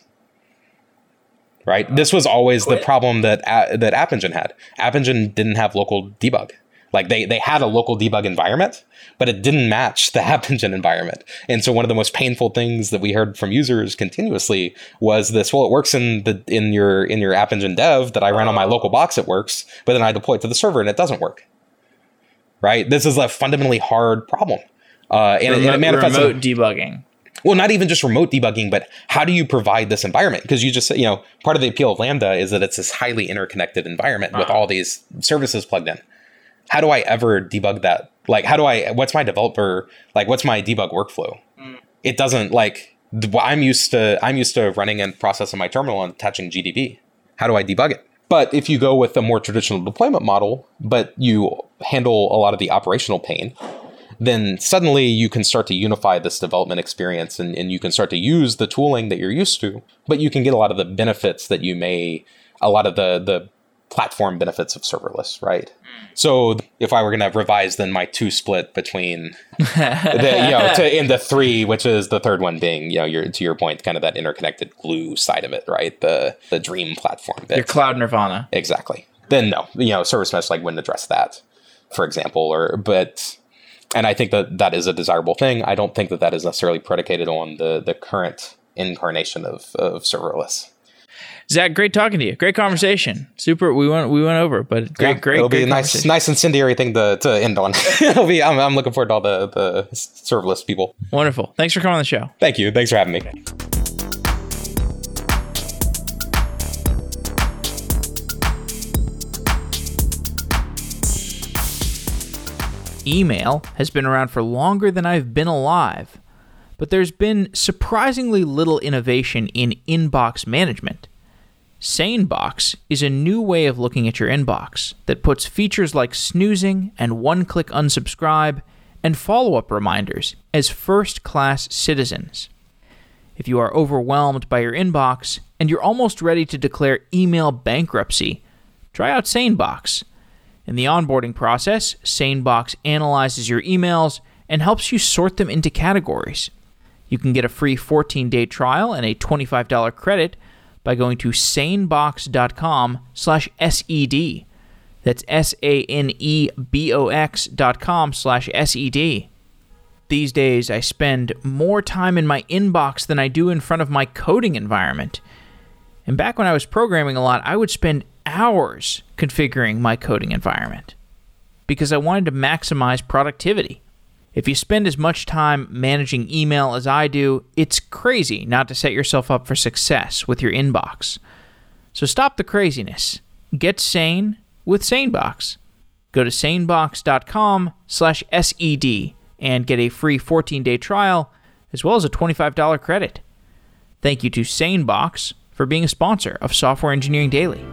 Right. This was always the problem that a- that App Engine had. App Engine didn't have local debug. Like they they had a local debug environment, but it didn't match the [LAUGHS] App Engine environment. And so one of the most painful things that we heard from users continuously was this: well, it works in the in your in your App Engine dev that I run on my local box, it works, but then I deploy it to the server and it doesn't work. Right. This is a fundamentally hard problem. Uh, and, it- and it remote, manifests in- remote debugging. well, not even just remote debugging, but how do you provide this environment? Because you just you know, part of the appeal of Lambda is that it's this highly interconnected environment with Uh-huh. all these services plugged in. How do I ever debug that? Like, how do I, what's my developer, like, what's my debug workflow? It doesn't, like, I'm used to, I'm used to running and processing my terminal and attaching GDB. How do I debug it? But if you go with a more traditional deployment model, but you handle a lot of the operational pain, then suddenly you can start to unify this development experience and, and you can start to use the tooling that you're used to, but you can get a lot of the benefits that you may, a lot of the, the platform benefits of serverless, right? Mm. So if I were going to revise then my two split between [LAUGHS] the, you know, to into three, which is the third one being, you know, your, to your point, kind of that interconnected glue side of it, right? The, the dream platform bit. Your cloud nirvana. Exactly. Then no, you know, service mesh like wouldn't address that, for example, or but, and I think that that is a desirable thing. I don't think that that is necessarily predicated on the the current incarnation of of serverless. Zack, great talking to you. Great conversation. Super. We went we went over, but great, Yeah, great. It'll great be a nice, nice incendiary thing to, to end on. [LAUGHS] It'll be. I'm, I'm looking forward to all the the serverless people. Wonderful. Thanks for coming on the show. Thank you. Thanks for having me. Email has been around for longer than I've been alive, but there's been surprisingly little innovation in inbox management. SaneBox is a new way of looking at your inbox that puts features like snoozing and one click unsubscribe and follow up reminders as first class citizens. If you are overwhelmed by your inbox and you're almost ready to declare email bankruptcy, try out SaneBox. In the onboarding process, SaneBox analyzes your emails and helps you sort them into categories. You can get a free 14-day trial and a $25 credit by going to sanebox.com slash SED. That's S-A-N-E-B-O-X dot com slash S-E-D. These days, I spend more time in my inbox than I do in front of my coding environment. And back when I was programming a lot, I would spend hours configuring my coding environment because I wanted to maximize productivity. If you spend as much time managing email as I do, it's crazy not to set yourself up for success with your inbox. So stop the craziness. Get sane with SaneBox. Go to sanebox.com slash SED and get a free 14-day trial as well as a $25 credit. Thank you to SaneBox for being a sponsor of Software Engineering Daily.